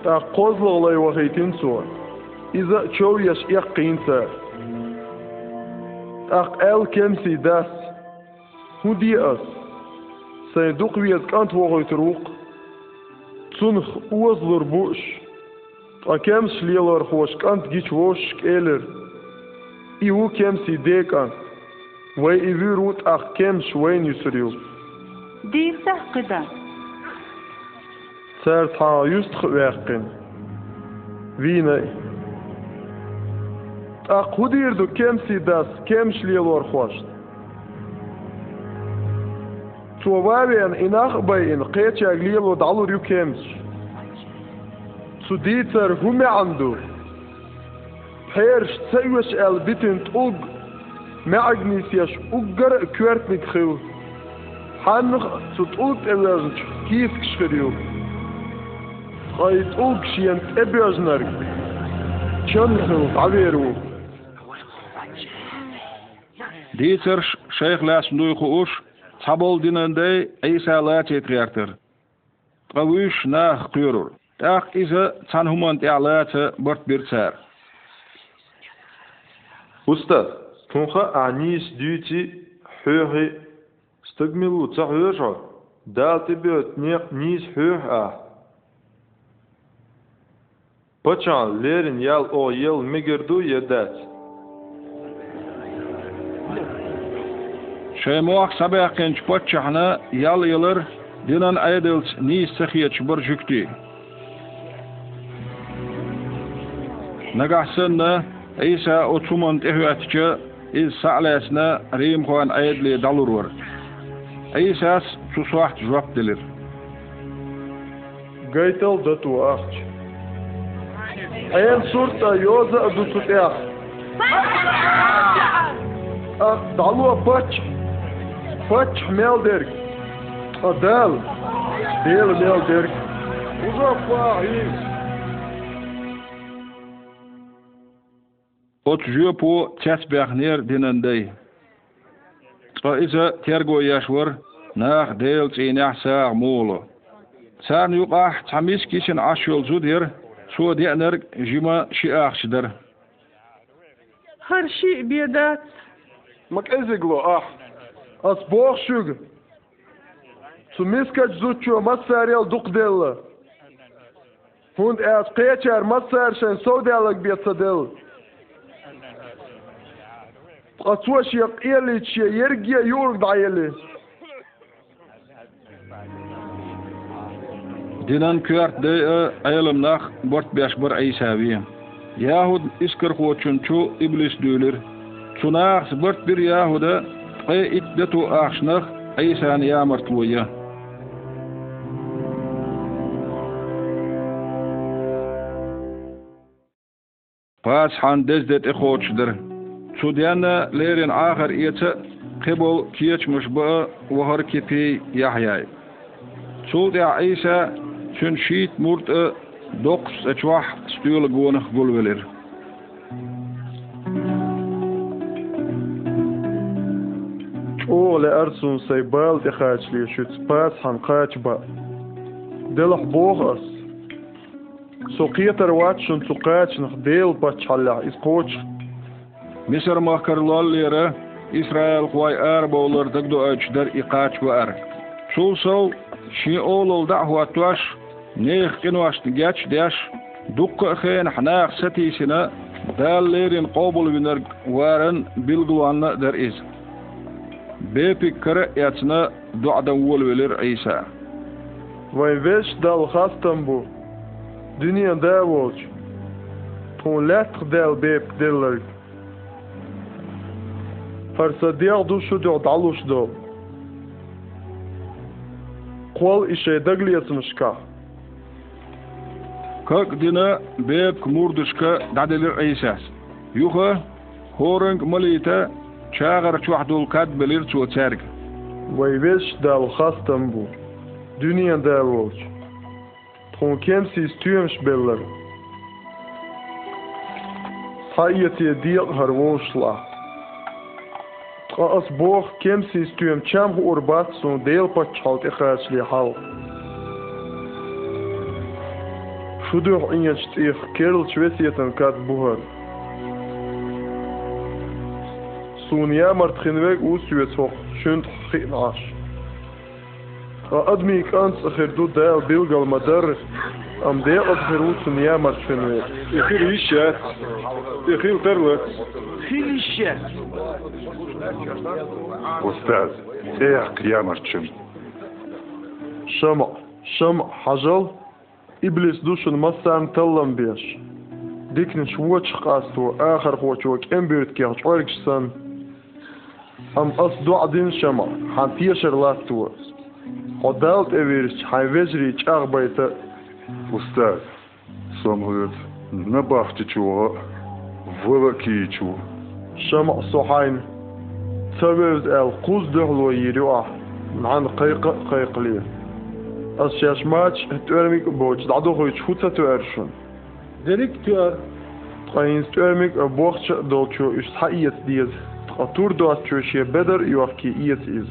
تقوز لغلي وغيتين سوى إذا تشو يش إقين سار أقل كمسي داس؟ هدي أس. صندوق ويزك أنت وغيتروق تنخ وزلر بوش. أكمش لي ورخوش كانت جيش وش كيلر إيو كمسي ديك أنت وإيفيروت أخ كمش وين يسريو. دي سحقدا سار تا يستخ واقين ويناي أخ هدير دو كامسي داس كامش ليلر خوشت Tuwawian inach bei in qeetja glil od alur yu kems. Zu dieter hume andu. Hersh tsayus el bitint ug. Meagnis yash uggar kwert nik ҳанх цутӏутӏелэрч киевкӏшхырю къайтӏукӏ ентӏэбэжнэрк чэнху тӏавэру Дицерш шейх ләсіндуй құуш, сабол динендей әйсә ләт етриәртір. Қавуш нәх құйырур. Тәқ ізі цанхуман тәләті бұрт бірцәр. Уста, тұнға анис дүйті хөхі Стыгмилу цахвешо, дал тебе нех низ хюх а. Почан лерин ял о ел мигерду едец. Шемуах сабякенч почахна ял елер динан айдылс низ сахьеч боржикти. Нагахсенна Иса отуман эхуатча из саалесна рим хуан айдли далурвар. Nagahsınna İsa otumun tehüatçı iz sa'lasna rim xoan aydli dalur var. İsas susuaht jwap dilir. Gaital datu ahç. Ayan surta yoza adu. Ah, dalu paç. Paç melderk. Adal. Del melderk. Uzapa iz. Ot çesbähner dinendey. Çqa ize رئيسة تيرغو يشور ناخ ديل تينح ساغ مولو سان يقاح تحميس كيشن عشول زودير سو ديانر جيما شياخ شدر هرشي بيدات مك ازقلو اح اصبوغ شوغ سميسكاج زوتشو مساريال دوق ديلا هون اتقيتشار مسارشن سودالك بيتصدل masar şen sodalak biatsadel. Qatwaş yak iyali çiye yergiye yurg dayeli. Dinan kürt de ayılımnaq bort beş bir aysavi. Yahud iskir qoçunçu iblis dülür. Çunaq bort bir Yahuda qe iddetu ahşnaq aysan yamartluya. Pas han dezdet e qoçdur. Çudyanna lerin ahir iyeti qibol kiyeçmiş bu vahar kipi Yahyay. Çud ya İsa çün şiit murt doqs eçvah stüyle gönüh gulvelir. Oğle ersun say bal ixaçli şut pas han qaçba. Delah boğas. Soqiytar watchun suqaçnıq del paçalla is Misr mahkarlarları İsrail qoy er bowlar dagdo açdar iqaç ve er. Çulsov şi oğlul da'vatwaş neyh qinwaş geç deş dukka xen xnaq satisina dallerin qabul biner waran bilgwanna der is. Bepik kara yatsna du'dan wol velir İsa. Vay veş dal xastam bu. Dünya da volç. Ton letr del bep diller. Farsa diğer duşu diyor daluş do. Qol dina bep murduşka dadelir İsa's. Yuha horang malita çağır çuhdul kad belir çu çerg. Vay veş dal xastam bu. Dünya da volç. Ton kemsi istüyemş beller. Hayetiye diğer har Tqa'asboog kemsysteem cham geoorbaat zo'n deel patjalt egaasli хал. Шудох иньяч тих керл чвесиетен кат бугар. я мартхинвек усюет сох шүнт хинаш. адми иканцахер ду да билгал мадар амдеяқатхер уцун ямарчынвер ихир ища ихир терла хил ища أستاذ إيه يامرچن شمع شمع حجل ابليس دوشن مسان تلم بيش ديكن شوتش قاستو آخر قوتشوك امبيوت كيهش اوركشسن ام اصدو عدين شمع حان تيشر لاستوه لاتو Odalt eviriş hayvezri çağbayta أستاذ سمهت نباخت چوغا ولكي چو شمع صحين تبرز ال قوز دهلو يروح عن قيق قيق لي أشياش ماتش تورميك بوش دعدو خوي تشوتا تورشن ديريك تور قاين تورميك بوخش دولشو إش حقيت ديز تقطور دوات شوشي بدر يوفكي إيت إز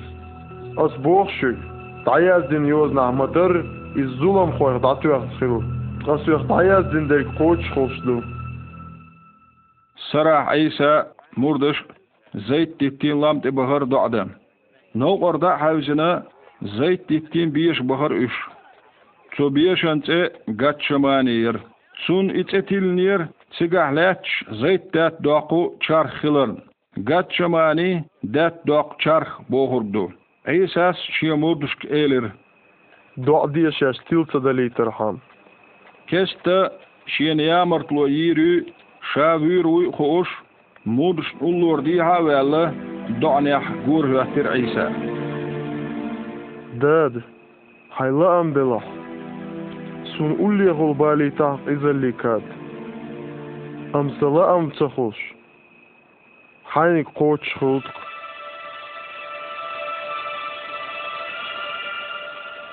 أس بوخشك Таязин Юз Нахмадыр из Зулам Хойх Датуях Схилу. Тасуях Таязин Дель Коч Холшду. Сара Айса Мурдыш Зайт Типтин Лам бахар Дуада. Но Орда Хавзина Зайт Типтин Биш Бахар Үш. Цубиешанце Гатчаманир. Цун Ицетилнир Цигахляч Зайт Тат Доку Чархилар. Гатчамани Дат Док Чарх Бохурду. Şiyamurduş elir. Doğa diye şaş tilsa da literhan. Kesta şiyen yamartlo yiri şavir uy xoş muduş ullur di havella do'nah gur hüatir İsa. Dad, hayla am bela. Sun ulli gol bali taq izallikat. Am sala am tsaxoş. Haynik qoç xult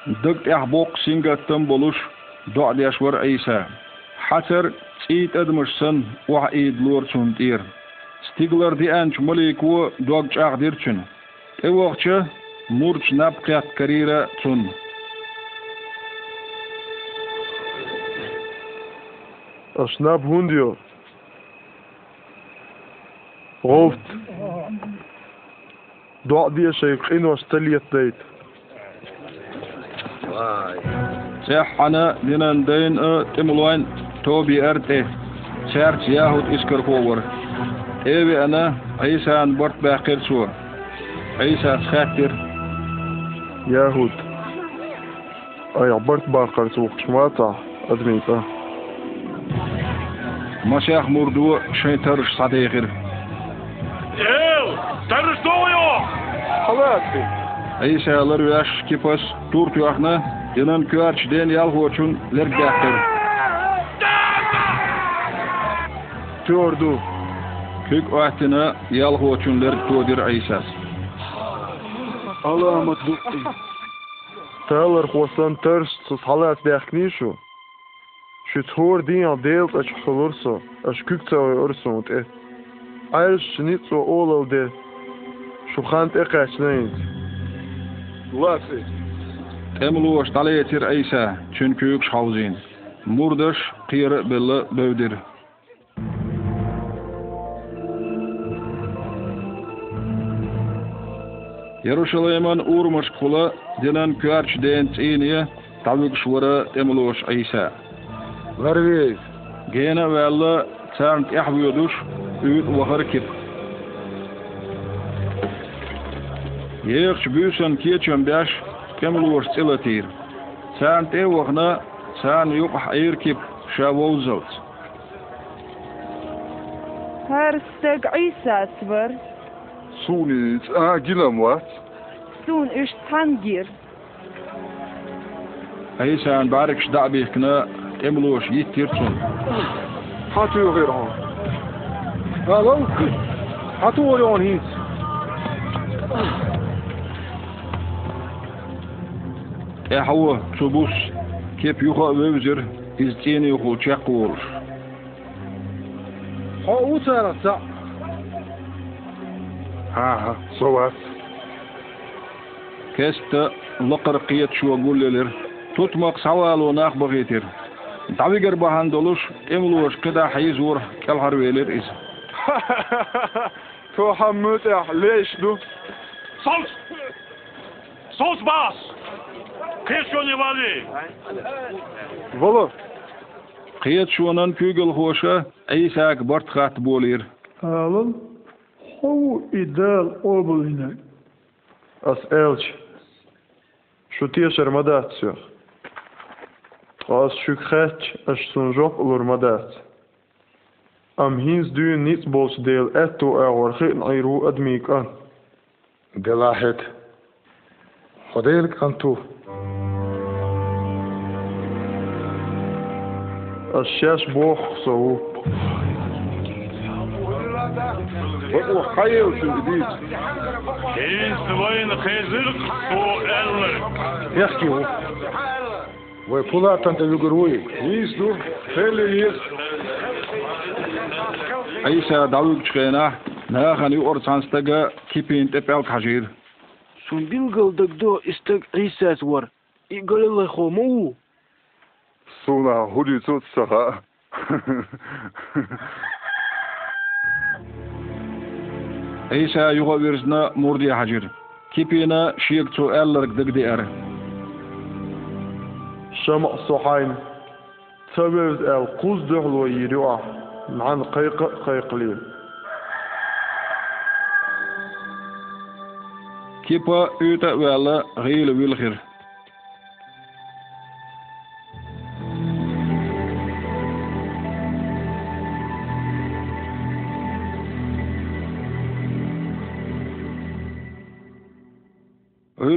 دق احبوق سينغتم بولوش دع ديشور عيسى حتر تيت ادمشسن وح ايد لور چون تير ستيغلر دي انچ مليكو دوغ چاق ديرچن E wagtça murç nap qiyat karira tun. Aşnab hun diyor. Roft. Dua diye şey سحنا دينان دين أه، تملوين توبي أرتي. شارج ياهود اسكر فور إيبي أنا عيسى ان برد باقير سوا عيسى خاتر. ياهود أي برت باقير سوا شماتا ادمين فا مشيخ مردو شين ترش صديقير ايو ترش دوليو خلاتي Aisha alır yaş kipas tur tuyakna yanan kıvarç den yal hoçun ler gahtır. Tördu. Kük vahtına yal hoçun ler tuğdir Aishas. Allah amat dukti. Tağlar hoçlan törs salat bəkni şu. Şu tur diyan deyil aç xolursa, aç kük eqaçnayn. Lati. Emluş talayetir Aysa çünkü yük şavzin. Murdaş qiyr billa bövdir. Yeruşalayman urmuş kula dinan körç den tsiniye tavuk şwara emluş Aysa. Varviz. Gene valla çarnt yahbuduş üt wahar kip. Jeugd buurt een keertje een bas, kemmel stille tier. Zijn eeuwig na, zijn هرستق عيسى سبر سوني آه جلم وات سون إيش تانجير عيسى ان باركش دعبي كنا املوش يتير سون هون هلو حاتو غير هون هيت Ähwa çubus kep yuha övzer iztiyen yuhu çak olur. Ha u tarafta. Ha ha sovas. Keste laqırqiyet şu gulleler tutmak saval ona akbaq etir. Daviger bahan doluş emluş qida hayiz vur kel harveler is. Tohammut leşdu. Sos! Sos! Пешоне вали. Воло. Qiyat şuanan kögül hoşa Eysak bart xat bolir. Alın. Hov idal obulina. E- as elç. Şu tieş armada atsıyor. As şük xaç as sunjop ulurmada Am hins düğün nit bols del etto e ağırxın ayru admik e an. Delahet. Hodelik antu. Hodelik antu. А сейчас Бог сову. وقوة حية وتنجديد إنس وين خزرق وقلق يحكي هو ويقول أنت يقروي إنس دور خيلي يس أيسا دعوك تشكينا ناخن يقرص عن ستقا كيبين تبعو تحجير سنبيل قلدك دو استق عيسات ور إقال الله خومو sonra hudutsuz sıra İsa yuğa verisine murdiye hacir. Kipine şiyek tu ellerik digdi eri. Şema suhayn. Tövbeviz el kuz duhlu ve yiriwa. Ah. Mhan kıyqı kıyqli. Kipa üte vela gıyıl vilhir.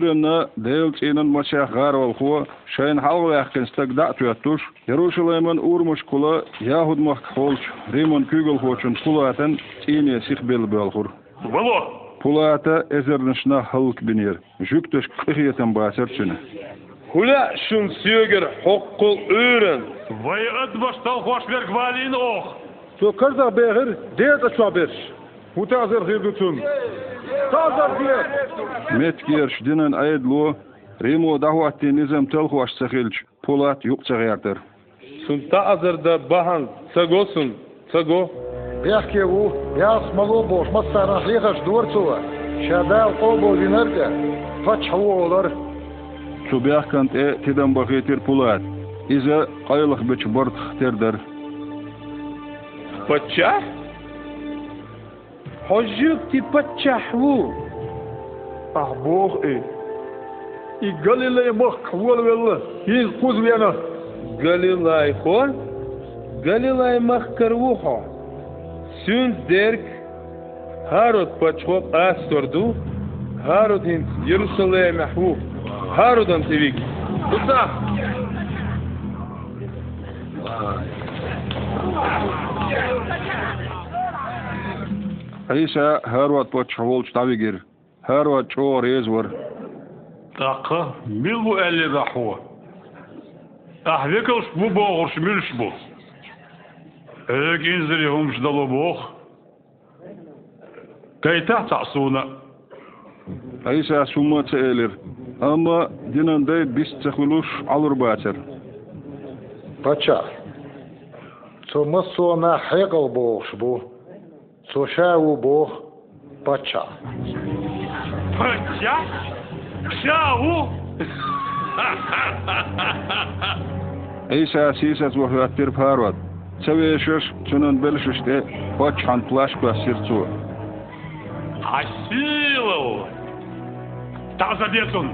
Мирена, Дейл Цинан Мачах Гарвал Хо, Шайн Халвахкин Стагдат Уятуш, Ярушилаймен Урмаш Кула, Ягуд Махтхолч, Римон Кюгал Хочун Кулатен, Цинья Сихбил Белхур. Вало! Кулата Эзернышна Халкбинир, Жюктыш Кыхетен Басерчина. Хуля шун сюгер хоккул үрін. Вайғыт башталхош бергвалин ох. Сөкірдің бәғір дейді шуа берш. كرزا بيغر ديت اشوا بيرش Bu tazir hirdutun. Tazir diye. Metgir dinen aydlu Rimo dahwatdi nizam telxwaş sakhilç Polat yuq çağırdır. Sunta azırda bahan sagosun. Sago. Бяхке у, яс мало бош, мастара хлехаш дворцова. Шадал обо винарга, пачхаволар. Çubiyakant e tidan bahitir Polat. İze qaylık biç bort xterdir. Patçah? Hocuk ti Hojuk ti pachahwu. Arbor e. I Galilei mor kwal wella. Yin kuz wena. Galilei ko. Galilei mor karwu ho. Sün derk harot pachhop astordu. Harod in Jerusalem ahwu. Harod antivik. Kuta. Wow. İsa Harvat boç çavolç tavigir. Harvat ço rezwar. Taqa, mil bu elli rahwa. Ahvekels bu boğurs milş bu. Ök inzir yahumş dalı boğ. Kayta ta'suna. İsa summa çelir. Ama dinande bis çakhuluş alır baçır. Пача. Цо масона хегал бош бу. Слышал Бог пача. Пача? Шау? İsa sisas vohrat bir parvat. Çevişiş, çunun belşişte, po çantlaş basircu. Асилов! Та забесун!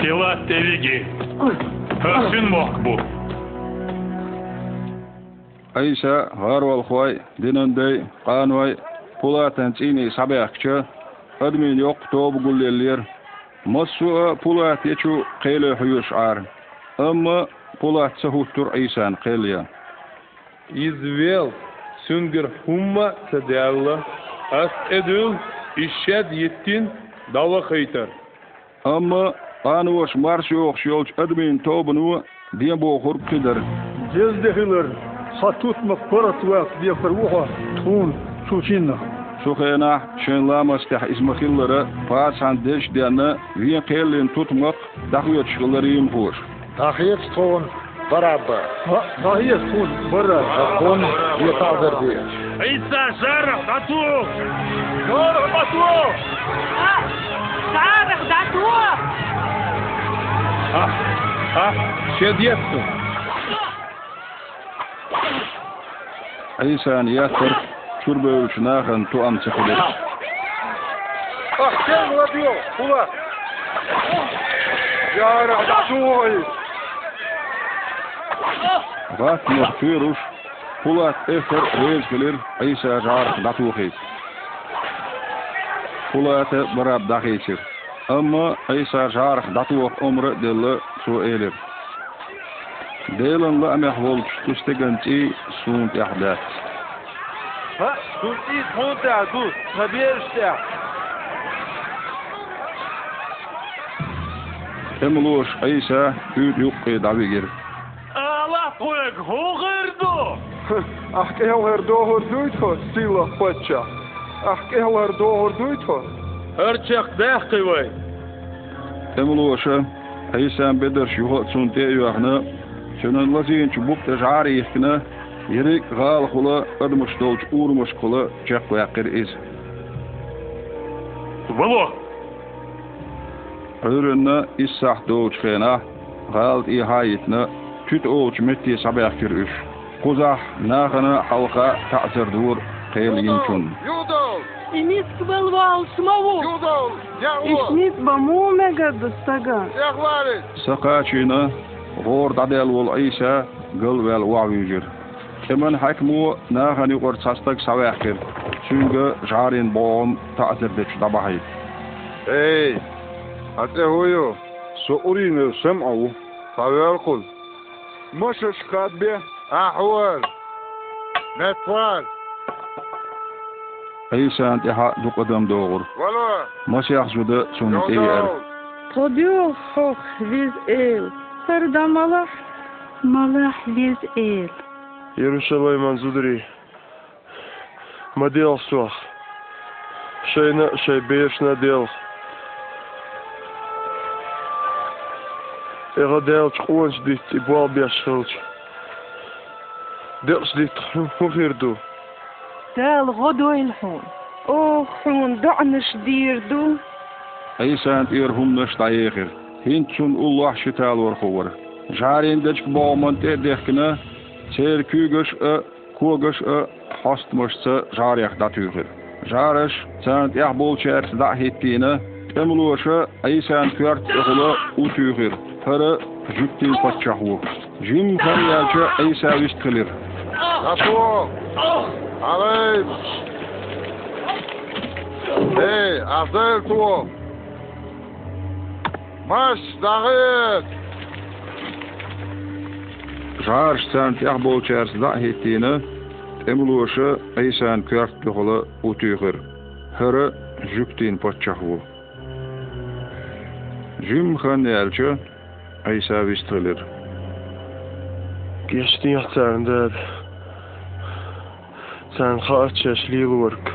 Тела телеги. Сын мог був. İsa Harval khoy dinande qanvay Pulatan çini sabaqçı admin yok tob gulleller. Masu Pulat yeçu qeyle huyuş ar. Amma Pulat sahuttur İsan qelya. Izvel süngür humma sadalla as edül işşed yettin dava kaytar. Amma qanvoş marş yok şolç admin tobunu diye bu kider. Jezdehiler. Satut mak parat wak diye farwuha. Tun çuçinna. Sukhena şenlamas tah ismakhillara pasan deş diyana viyen qellin tutmak dahwet şgılarıyım hoş. Тахет стон бараба. Tahiyet tun barra. Закон етазер бе. İsa şaraf datu! Şaraf datu! Şarık datu! Ah, ah, الإنسانيات شرب وشناخا تؤمسخ به أحسن وديو هو يا رحمتوي Wat nog vuurus, Pulat echter reesgelir, Isa jaar dat hoogheid. Pulat barab dag eetjer. Amma Isa jaar dat hoog omre de le. Umrı dille su elir. Delen la ameh volç tüstegenci sunt ihdat. Ha, sulti tonta du, tabier işte. Emluş İsa hüd yuqqi davigir. Allah koyak hoğırdu! Ah keller dohor duyto sila pacha. Ah keller dohor duyto. Hörçek deh kıvay. Emluşa İsa beder şuha sunt eyvahna. Şunun lazinç bupta jar eskine Yerik gal hula admış dolç urmuş hula çak koyakir iz. Valo. Örünne issah dolç fena gal ihayetne tüt oç metti sabakir üş. Kuzah nahını halka ta'sir dur qeyl yinçun. Yudol. Эмис кбалвал шмаву. Юдол. Баму мегадыс сага. غور تعديل والعيشة قل والوعيجر كمان حكمو ناغن يقر تساستك سواحكر شنجا جارين بوم تأثر بيت دباحي إي حتى هويو. سؤرين سمعو. قل. مش اشكاد بيه أحوال. نتوال عيسى أنت حق دو قدم دوغر ماشي يحسو ده سنة إيه ار Produire Fox with Ale. el. Sardamala. Malah liz el. Yeruşalayman zudri. Ma deel soch. Şeyne şey beşne deel. Ega deel çkuans dit i bal bias schulch. Deel dit hugirdu. دال غدو الحون أوه حون دعنش دير دو Eysant er humnus Dayeger. Hintsun ullah şital var khovar. Jarin dech boğman te dekne. Ser kügöş ö kugöş ö hastmışsa jaryak datüger. Jarış sant yah bolçer da hittine. Emuluşa Eysant kört oğlu utüger. Hara jüktin patçahwu. Jim kan yalça Eysa vist kılir. Nasıl? Alay. Hey, azel tu. марш дағыт жарш сәнтяқ болчарсыда хеттені темлуышы айсан көрт бұғылы өтүйгір хыры жүктен патчақ бұл жүм хан әлчі айса вестілер кештін яқтарын дәд сән қарчы әшілейл өрк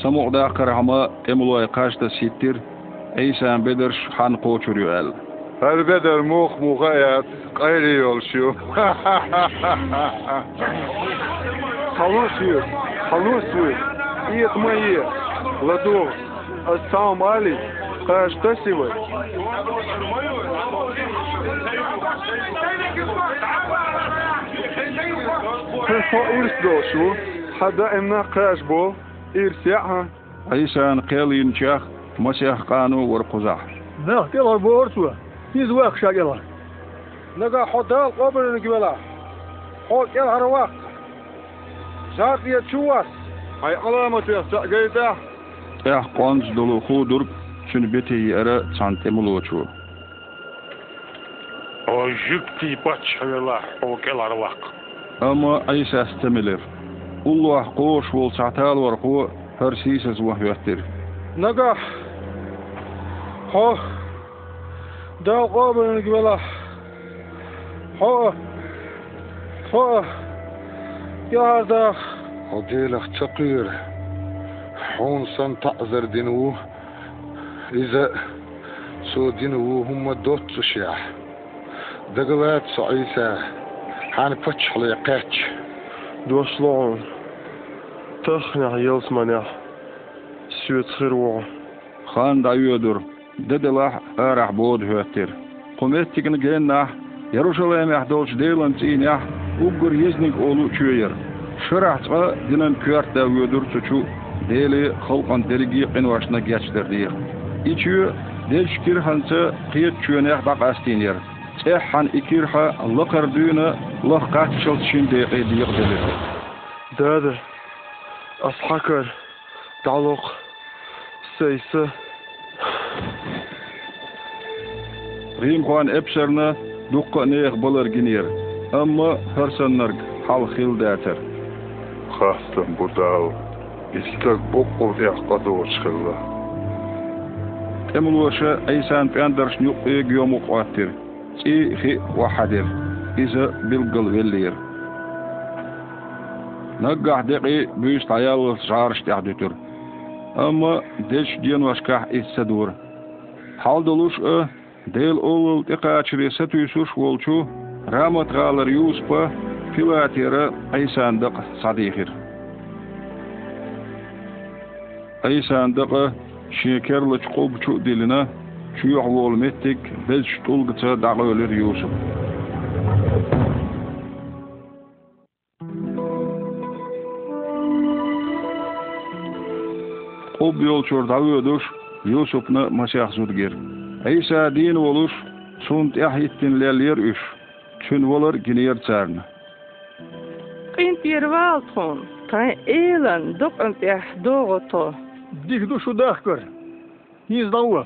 самоқда қырамы әмілуай қашта сеттер Eysan beder han qoçuruyor el. Elbeder muh muhayat. Gayri yol şu. Халусию, халусию, иет мои, ладу, ассалам али, каждый сивы. Фо ирс дошу, хада эмна каш бо, ирсяха. Eysan qelin chaq masih qanu war quzah. نه كلا بورتوا يز واق شاقلا نجا حدال قبل نجبلا حول يل هر وقت زاد يا تشواس Ay alamet ya gayda. Eh qonz dolu xudur şunu beti yere santemuluçu. O jükti paçavela o kelar vak. Ama Eysa istemilir. Allah qoş bol satal war qu her sisiz wahyattir. نجا حو دال قبل نجبلا حو حو يا هذا Odilach تقير حون سن تعذر دينو إذا سو دينو هم دوت سشيح دقلات سعيسى حان فتش حلي قاتش Doslån. Tøkhna yelsmanja. Süet khirwo. Xan dayudur. dedelah arah bod hötter. Komettigen gennah Jerusalem ahdolç deylans inah uggur yeznik olu çöyer. Şıraçqa dinen kört da ödür çuçu deli halkan derigi qinvaşına geçtirdi. İçü delşkir hansı qiyet çöneh bak astinyer. Sehhan ikirha lıqır düğünü lıq çıl çinde ediyik delir. Dödür. Ashakır. Daluk. Seysi. римгwan epserne dukka neeg bular ginir. Amma hersenner hal hil däter. Hastan bu dal. İstak bokko yakkadı oçkalla. Emul oşa eysan piyandarş nyuk eeg yomuk attir. İ hi vahadir. İza bilgıl vellir. Naggah. Amma deş diyen vaşkah. Hal doluş eh, Дейл олл иқачыреса түйсүш волчу раматгалар юспа пилатера айсандық садихир. Айсандық шекерлі чқобчу дилина чуяқ волметтик біз штулгыца дағы өлер юсуп. Qub yolçurdağı ödüş Юсупны Masih Zudgir. Eysa din olur, sunt ehdin lelir üf, Çün olur giniyer çarn. Qint yerval ton, tan elan dok ant eh dogo to. Dik du şu dak. Niz dağı,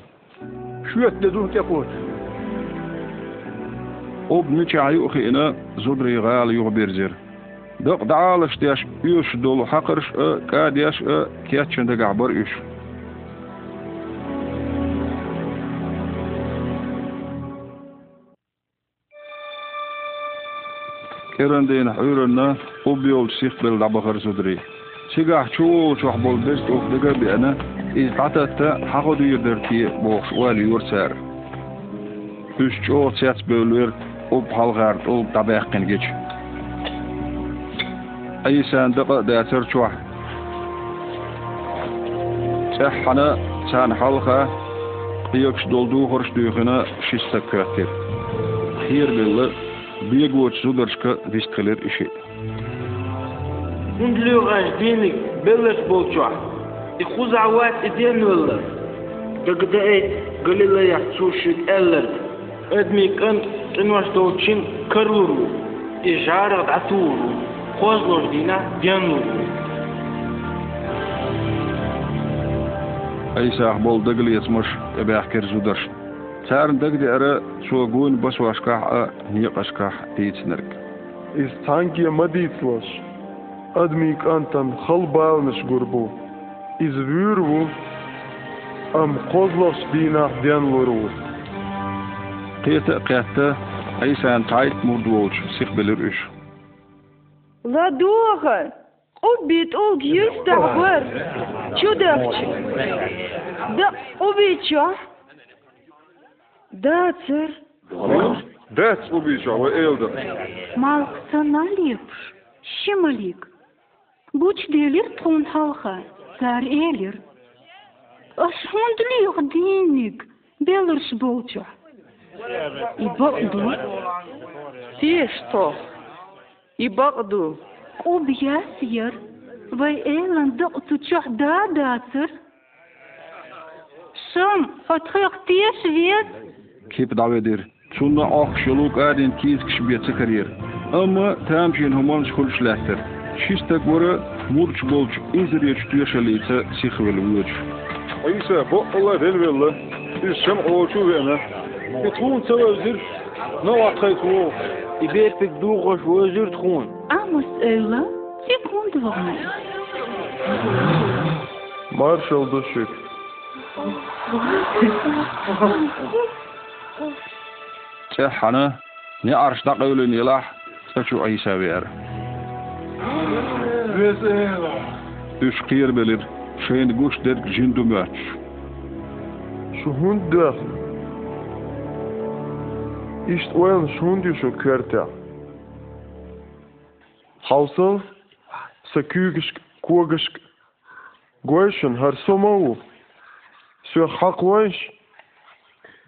Şu etle dun kepot. Ob nüçe ayı ukhina zudri gali gal birzir. Dok dağalış diyaş üyüş dolu haqırış ö, kadiyaş ö, kiyatçında gabar üyüş. Kerendeyn hürünna ob yol sih bel dabaqır zudri. sigah çoğu çok bol bez okdaga beni iz tatatta hago duyurdirti boğuş wali yurtsar. Üç çoğu sets bölür, op halgard, op tabaqin geç. Ay sandıqa dasır çoğ. Sahhana san halqa Yokş dolduğu hoş duyğuna şista kötür. Hier billi biegło cudorška viskaler işi. Kundluğaş denik belish bolçua. İkuz avat eden öller. Dagda et Galileya suşik eller. Edmik an invaşta uçin karluru. İjara daturu. Kozloş dina denuru. Aysa ahbol dagli yasmış ebahkir zudarşın. Çärndak dere şu gün baş başkah ni qaşkah diýçnirk. İstanki maditlos. Admik antam halbalnış gurbu. Izvürvu am kozlos dina denluru. Tete qatta Aysan tayt murdwoch sich bilir üş. La doğa. Убит олг есть такой. Чудовчик. Да убит чё? o bit ya. Da sır. Dets ubisha ve elder. Малксаналип, шималик. Буч делир тун халха, сар элир. Ашхундлих диник, белырш болчу. И бакду, Ти что? И бакду. об ясир, вай элан дакту чух да датыр. Шам, фатхык теш вет, Kipdavedir. Çunda axşuluk edin tiz kişiye çıkarır. Ama temşin human şkulşlehtir. Şistek vuru murç bolç izriye çütüyeşeliyse sihveli uç. Ayısa bu Allah velvelle. Biz şem oğuçu vene. Kutun sevazir. Ne vakit bu? İberpik duğuş vözür tkun. Amos öyle. Sikun duvağına. Marşal düşük. Te hanne, ne arşdak ölen e ilah, saçu Isa ber. Üç kıyır belir, şeyin güç der jindu möç. Şuhun döf. İşte oyan şuhun düşü körte. Havsıl, sakügüş, kuğuş,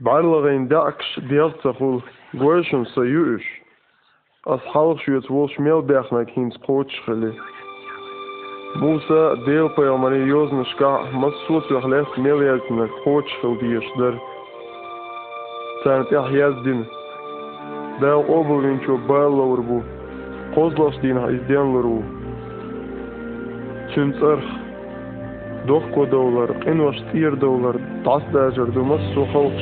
Baarlegeen daks deeltachul gwershum sa yuish. As halshu et wolsh melberg na kins potschele. musa deelpeil mari yozna shka masut lag left melberg na potschel dieshder. Sant yahyazdin. Da obulvincho baarlawrbu. Qozlasdin ha izdenlru. Çimtsarh doorgekomen geïnvesteerd worden, dat is er door ons zo groot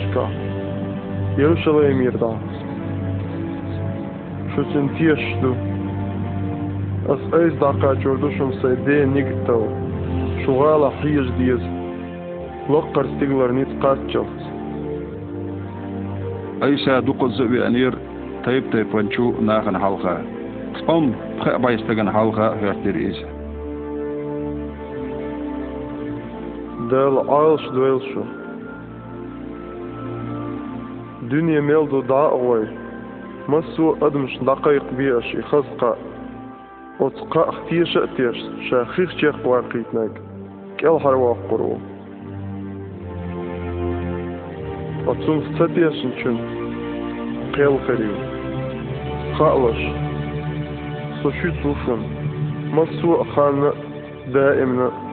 Jeruzalem hier dan. Що жүрді Аз ейс дака чордушум сайде нигтау. Шугала хиеш Лоқ Лоққар нет нит қатчов. Айса дуқыз зөбе әнер тайып тайпанчу нағын халға. Пхэ халға хөртер езі. del Irish Dweilsho. Дүния мелду дағуай, масу адымш дақайық биаш и хазқа, отқа ахтиеш әттеш, шахих чех вақитнак, кел харвақ құру. Отсун сцетешін чүн, қел хариу, хаалаш, соши цуфын, masu ахана дәімні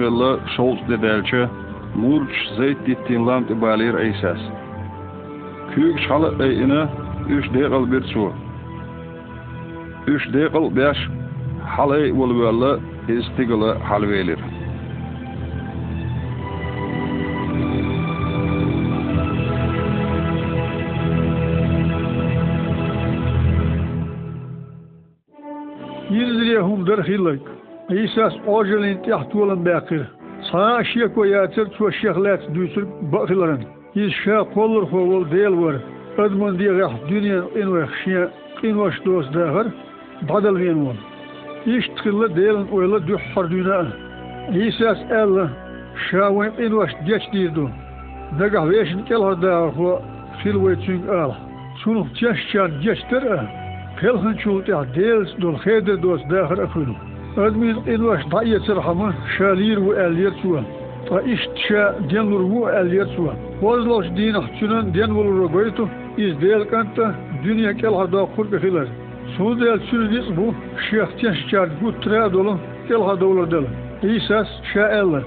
vella şolt de belçe murç zeyt dittin lam ibalir aysas. Küyük şalı eyine üç deqal bir su. Üç deqal beş halay bol vella istigala halvelir. ينزلهم در İsas ojelin ti ahtulan bakir. Sana şiye koyatır ço şehlet düsür bakırların. Yiz şa kolur hovul del var. Adman diye gah dünya in var şiye in var dost dağır. Badal vien var. İş tıkırlı deylin oyla dühhar dünya. İsas el şa vim var geç diydu. Dagah veşin kel hada ho fil ve çün al. Şunu çeşçan geçtir. Kelhan çulta del dol kheder dost dağır akıllı. إن واش ضعية سرحمة شالير وألير سوا فإيش تشا دينور وألير سوا وزلوش دين أحتشنان دين ولو إز ديل كانت دنيا كل هذا قرب خلال Suudel sürüdük bu şehtiyen şikayet bu tre dolu kel ha dolu dolu. İsas şaelle.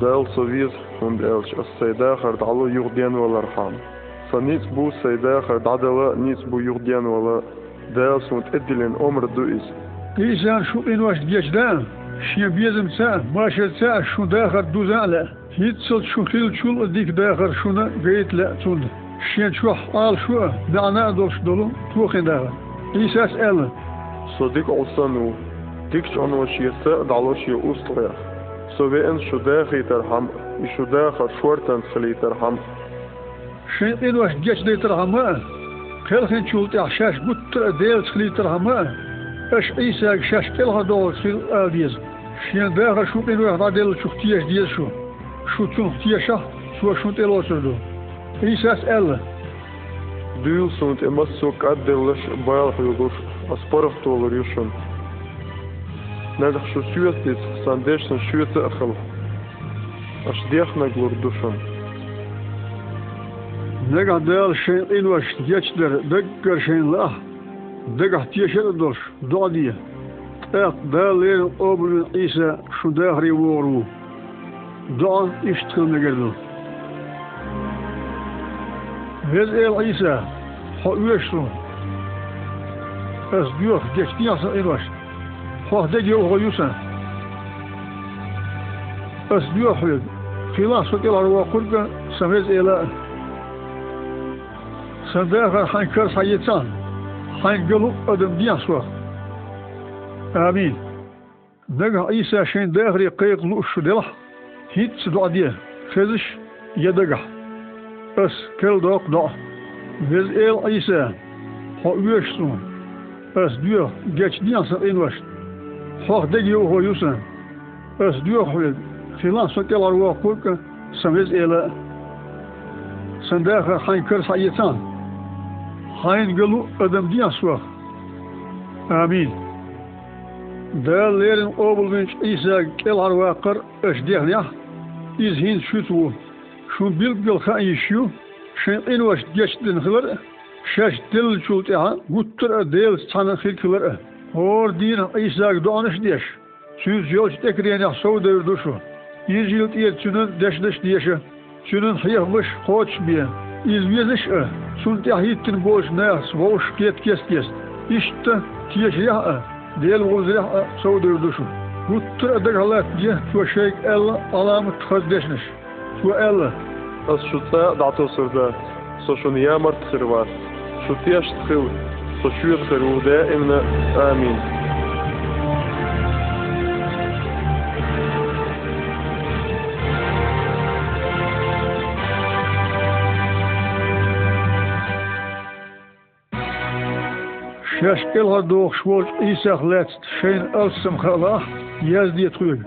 Dal soviz und elch as saydakhar dalu yugdian walar ham. Sanit bu saydakhar dadala nis bu yugdian wala dal sunt edilen omr du is. İnsan şu invaş geçden, şimdi bizimse, maşetse, şunda kadar düzenle. Hiç sıl şu hil çul dik dağır şuna geyitle çuldu. Şimdi şu al şu, dana doş dolu, tuğin dağır. İsas elin. Sadik olsanu, dik çanvaş yese, dalaş ye ustoya. Soveyen şu dağır ham, şu dağır şortan sılayter ham. Şimdi invaş geç deyter hamı, Kelhin çulti ahşaş buttır değil sılayter hamı. Eş İsa şaş kel ha dol sil aldiz. Şen dağa şu invaş da del çuhtiyes diye şu. Şu çuhtiyesha şu şu tel osurdu. İsas elle. Duyul sunt emas sok addellaş bayal huyuluş, asporov tolur yushun. Надо что сюэт сандешн сюэт ахал. Аш дехна глурдушан. Nega del şen invaş geçler degger şen la. Dega tiyşer دقه تيشن الدرش دغدية ات بالين اوبل عيسى شو داخري وورو. دعا اشتغل نقردو هل ايل عيسى حق يشترون أس ديوخ جشتين عصر ايلاش حق دجي وغيوسا أس ديوخ يد. خلاص فكيل هروا قرقا سميز إيلا. سنداخر حنكر سيتان angelo adambianswa. Amin. Daga İsa şen dahri qayqlu ushudela. Hitz duadiye. Fezish yedaga. As kel dok do. Vez el İsa. Ho üyeşsun. As diyor geç diyansa envaş. Hoh degi ho yusan. As diyor ho filan sokelar wa kuk samez ela. Sandaga hankır sayetan. Hain gelu adam diyan suak. Amin. Değerlerin obulunç İsa kel arvaqar eşdiyah iz hin şutu. Şu bil bil khayi şu. Şen invaş geçtin hılar. Şaş dil çulta guttur del sana hilkılar. Or din İsa doğanış diyeş. Süz yol tekriyene savda duşu. İncil tiye çünün deşdeş diyeşe. Çünün hıyahmış koç biye. Извидыш, сунт яхиттин гош нас, вош кет кес кес. Ишт тиеш я, дел возря соудыр душу. Гуттур адагалат ге, фошек эл алам тхаздешниш. Фу эл. Ас шута дату сурда, сошун ямар тхырвас. Шут яш тхыл, сошуя тхырвуде имна. Аминь. шашкелға доқ швоз исах лецт шейн алсым халах яздет хуй.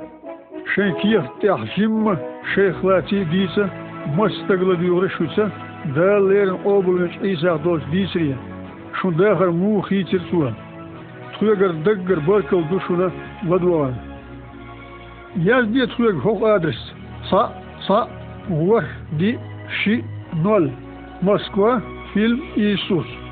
Шейн киев тях жимма шейх лати диса мастагла дюре шуца да лерн обулмеш исах дош дисрия. Шундахар му хитер суа. Тхуегар даггар баркал душуна ладуан. Яздет хуег хок адрес. Са, са, вах, ди, ши, ноль. Москва, фильм Иисус.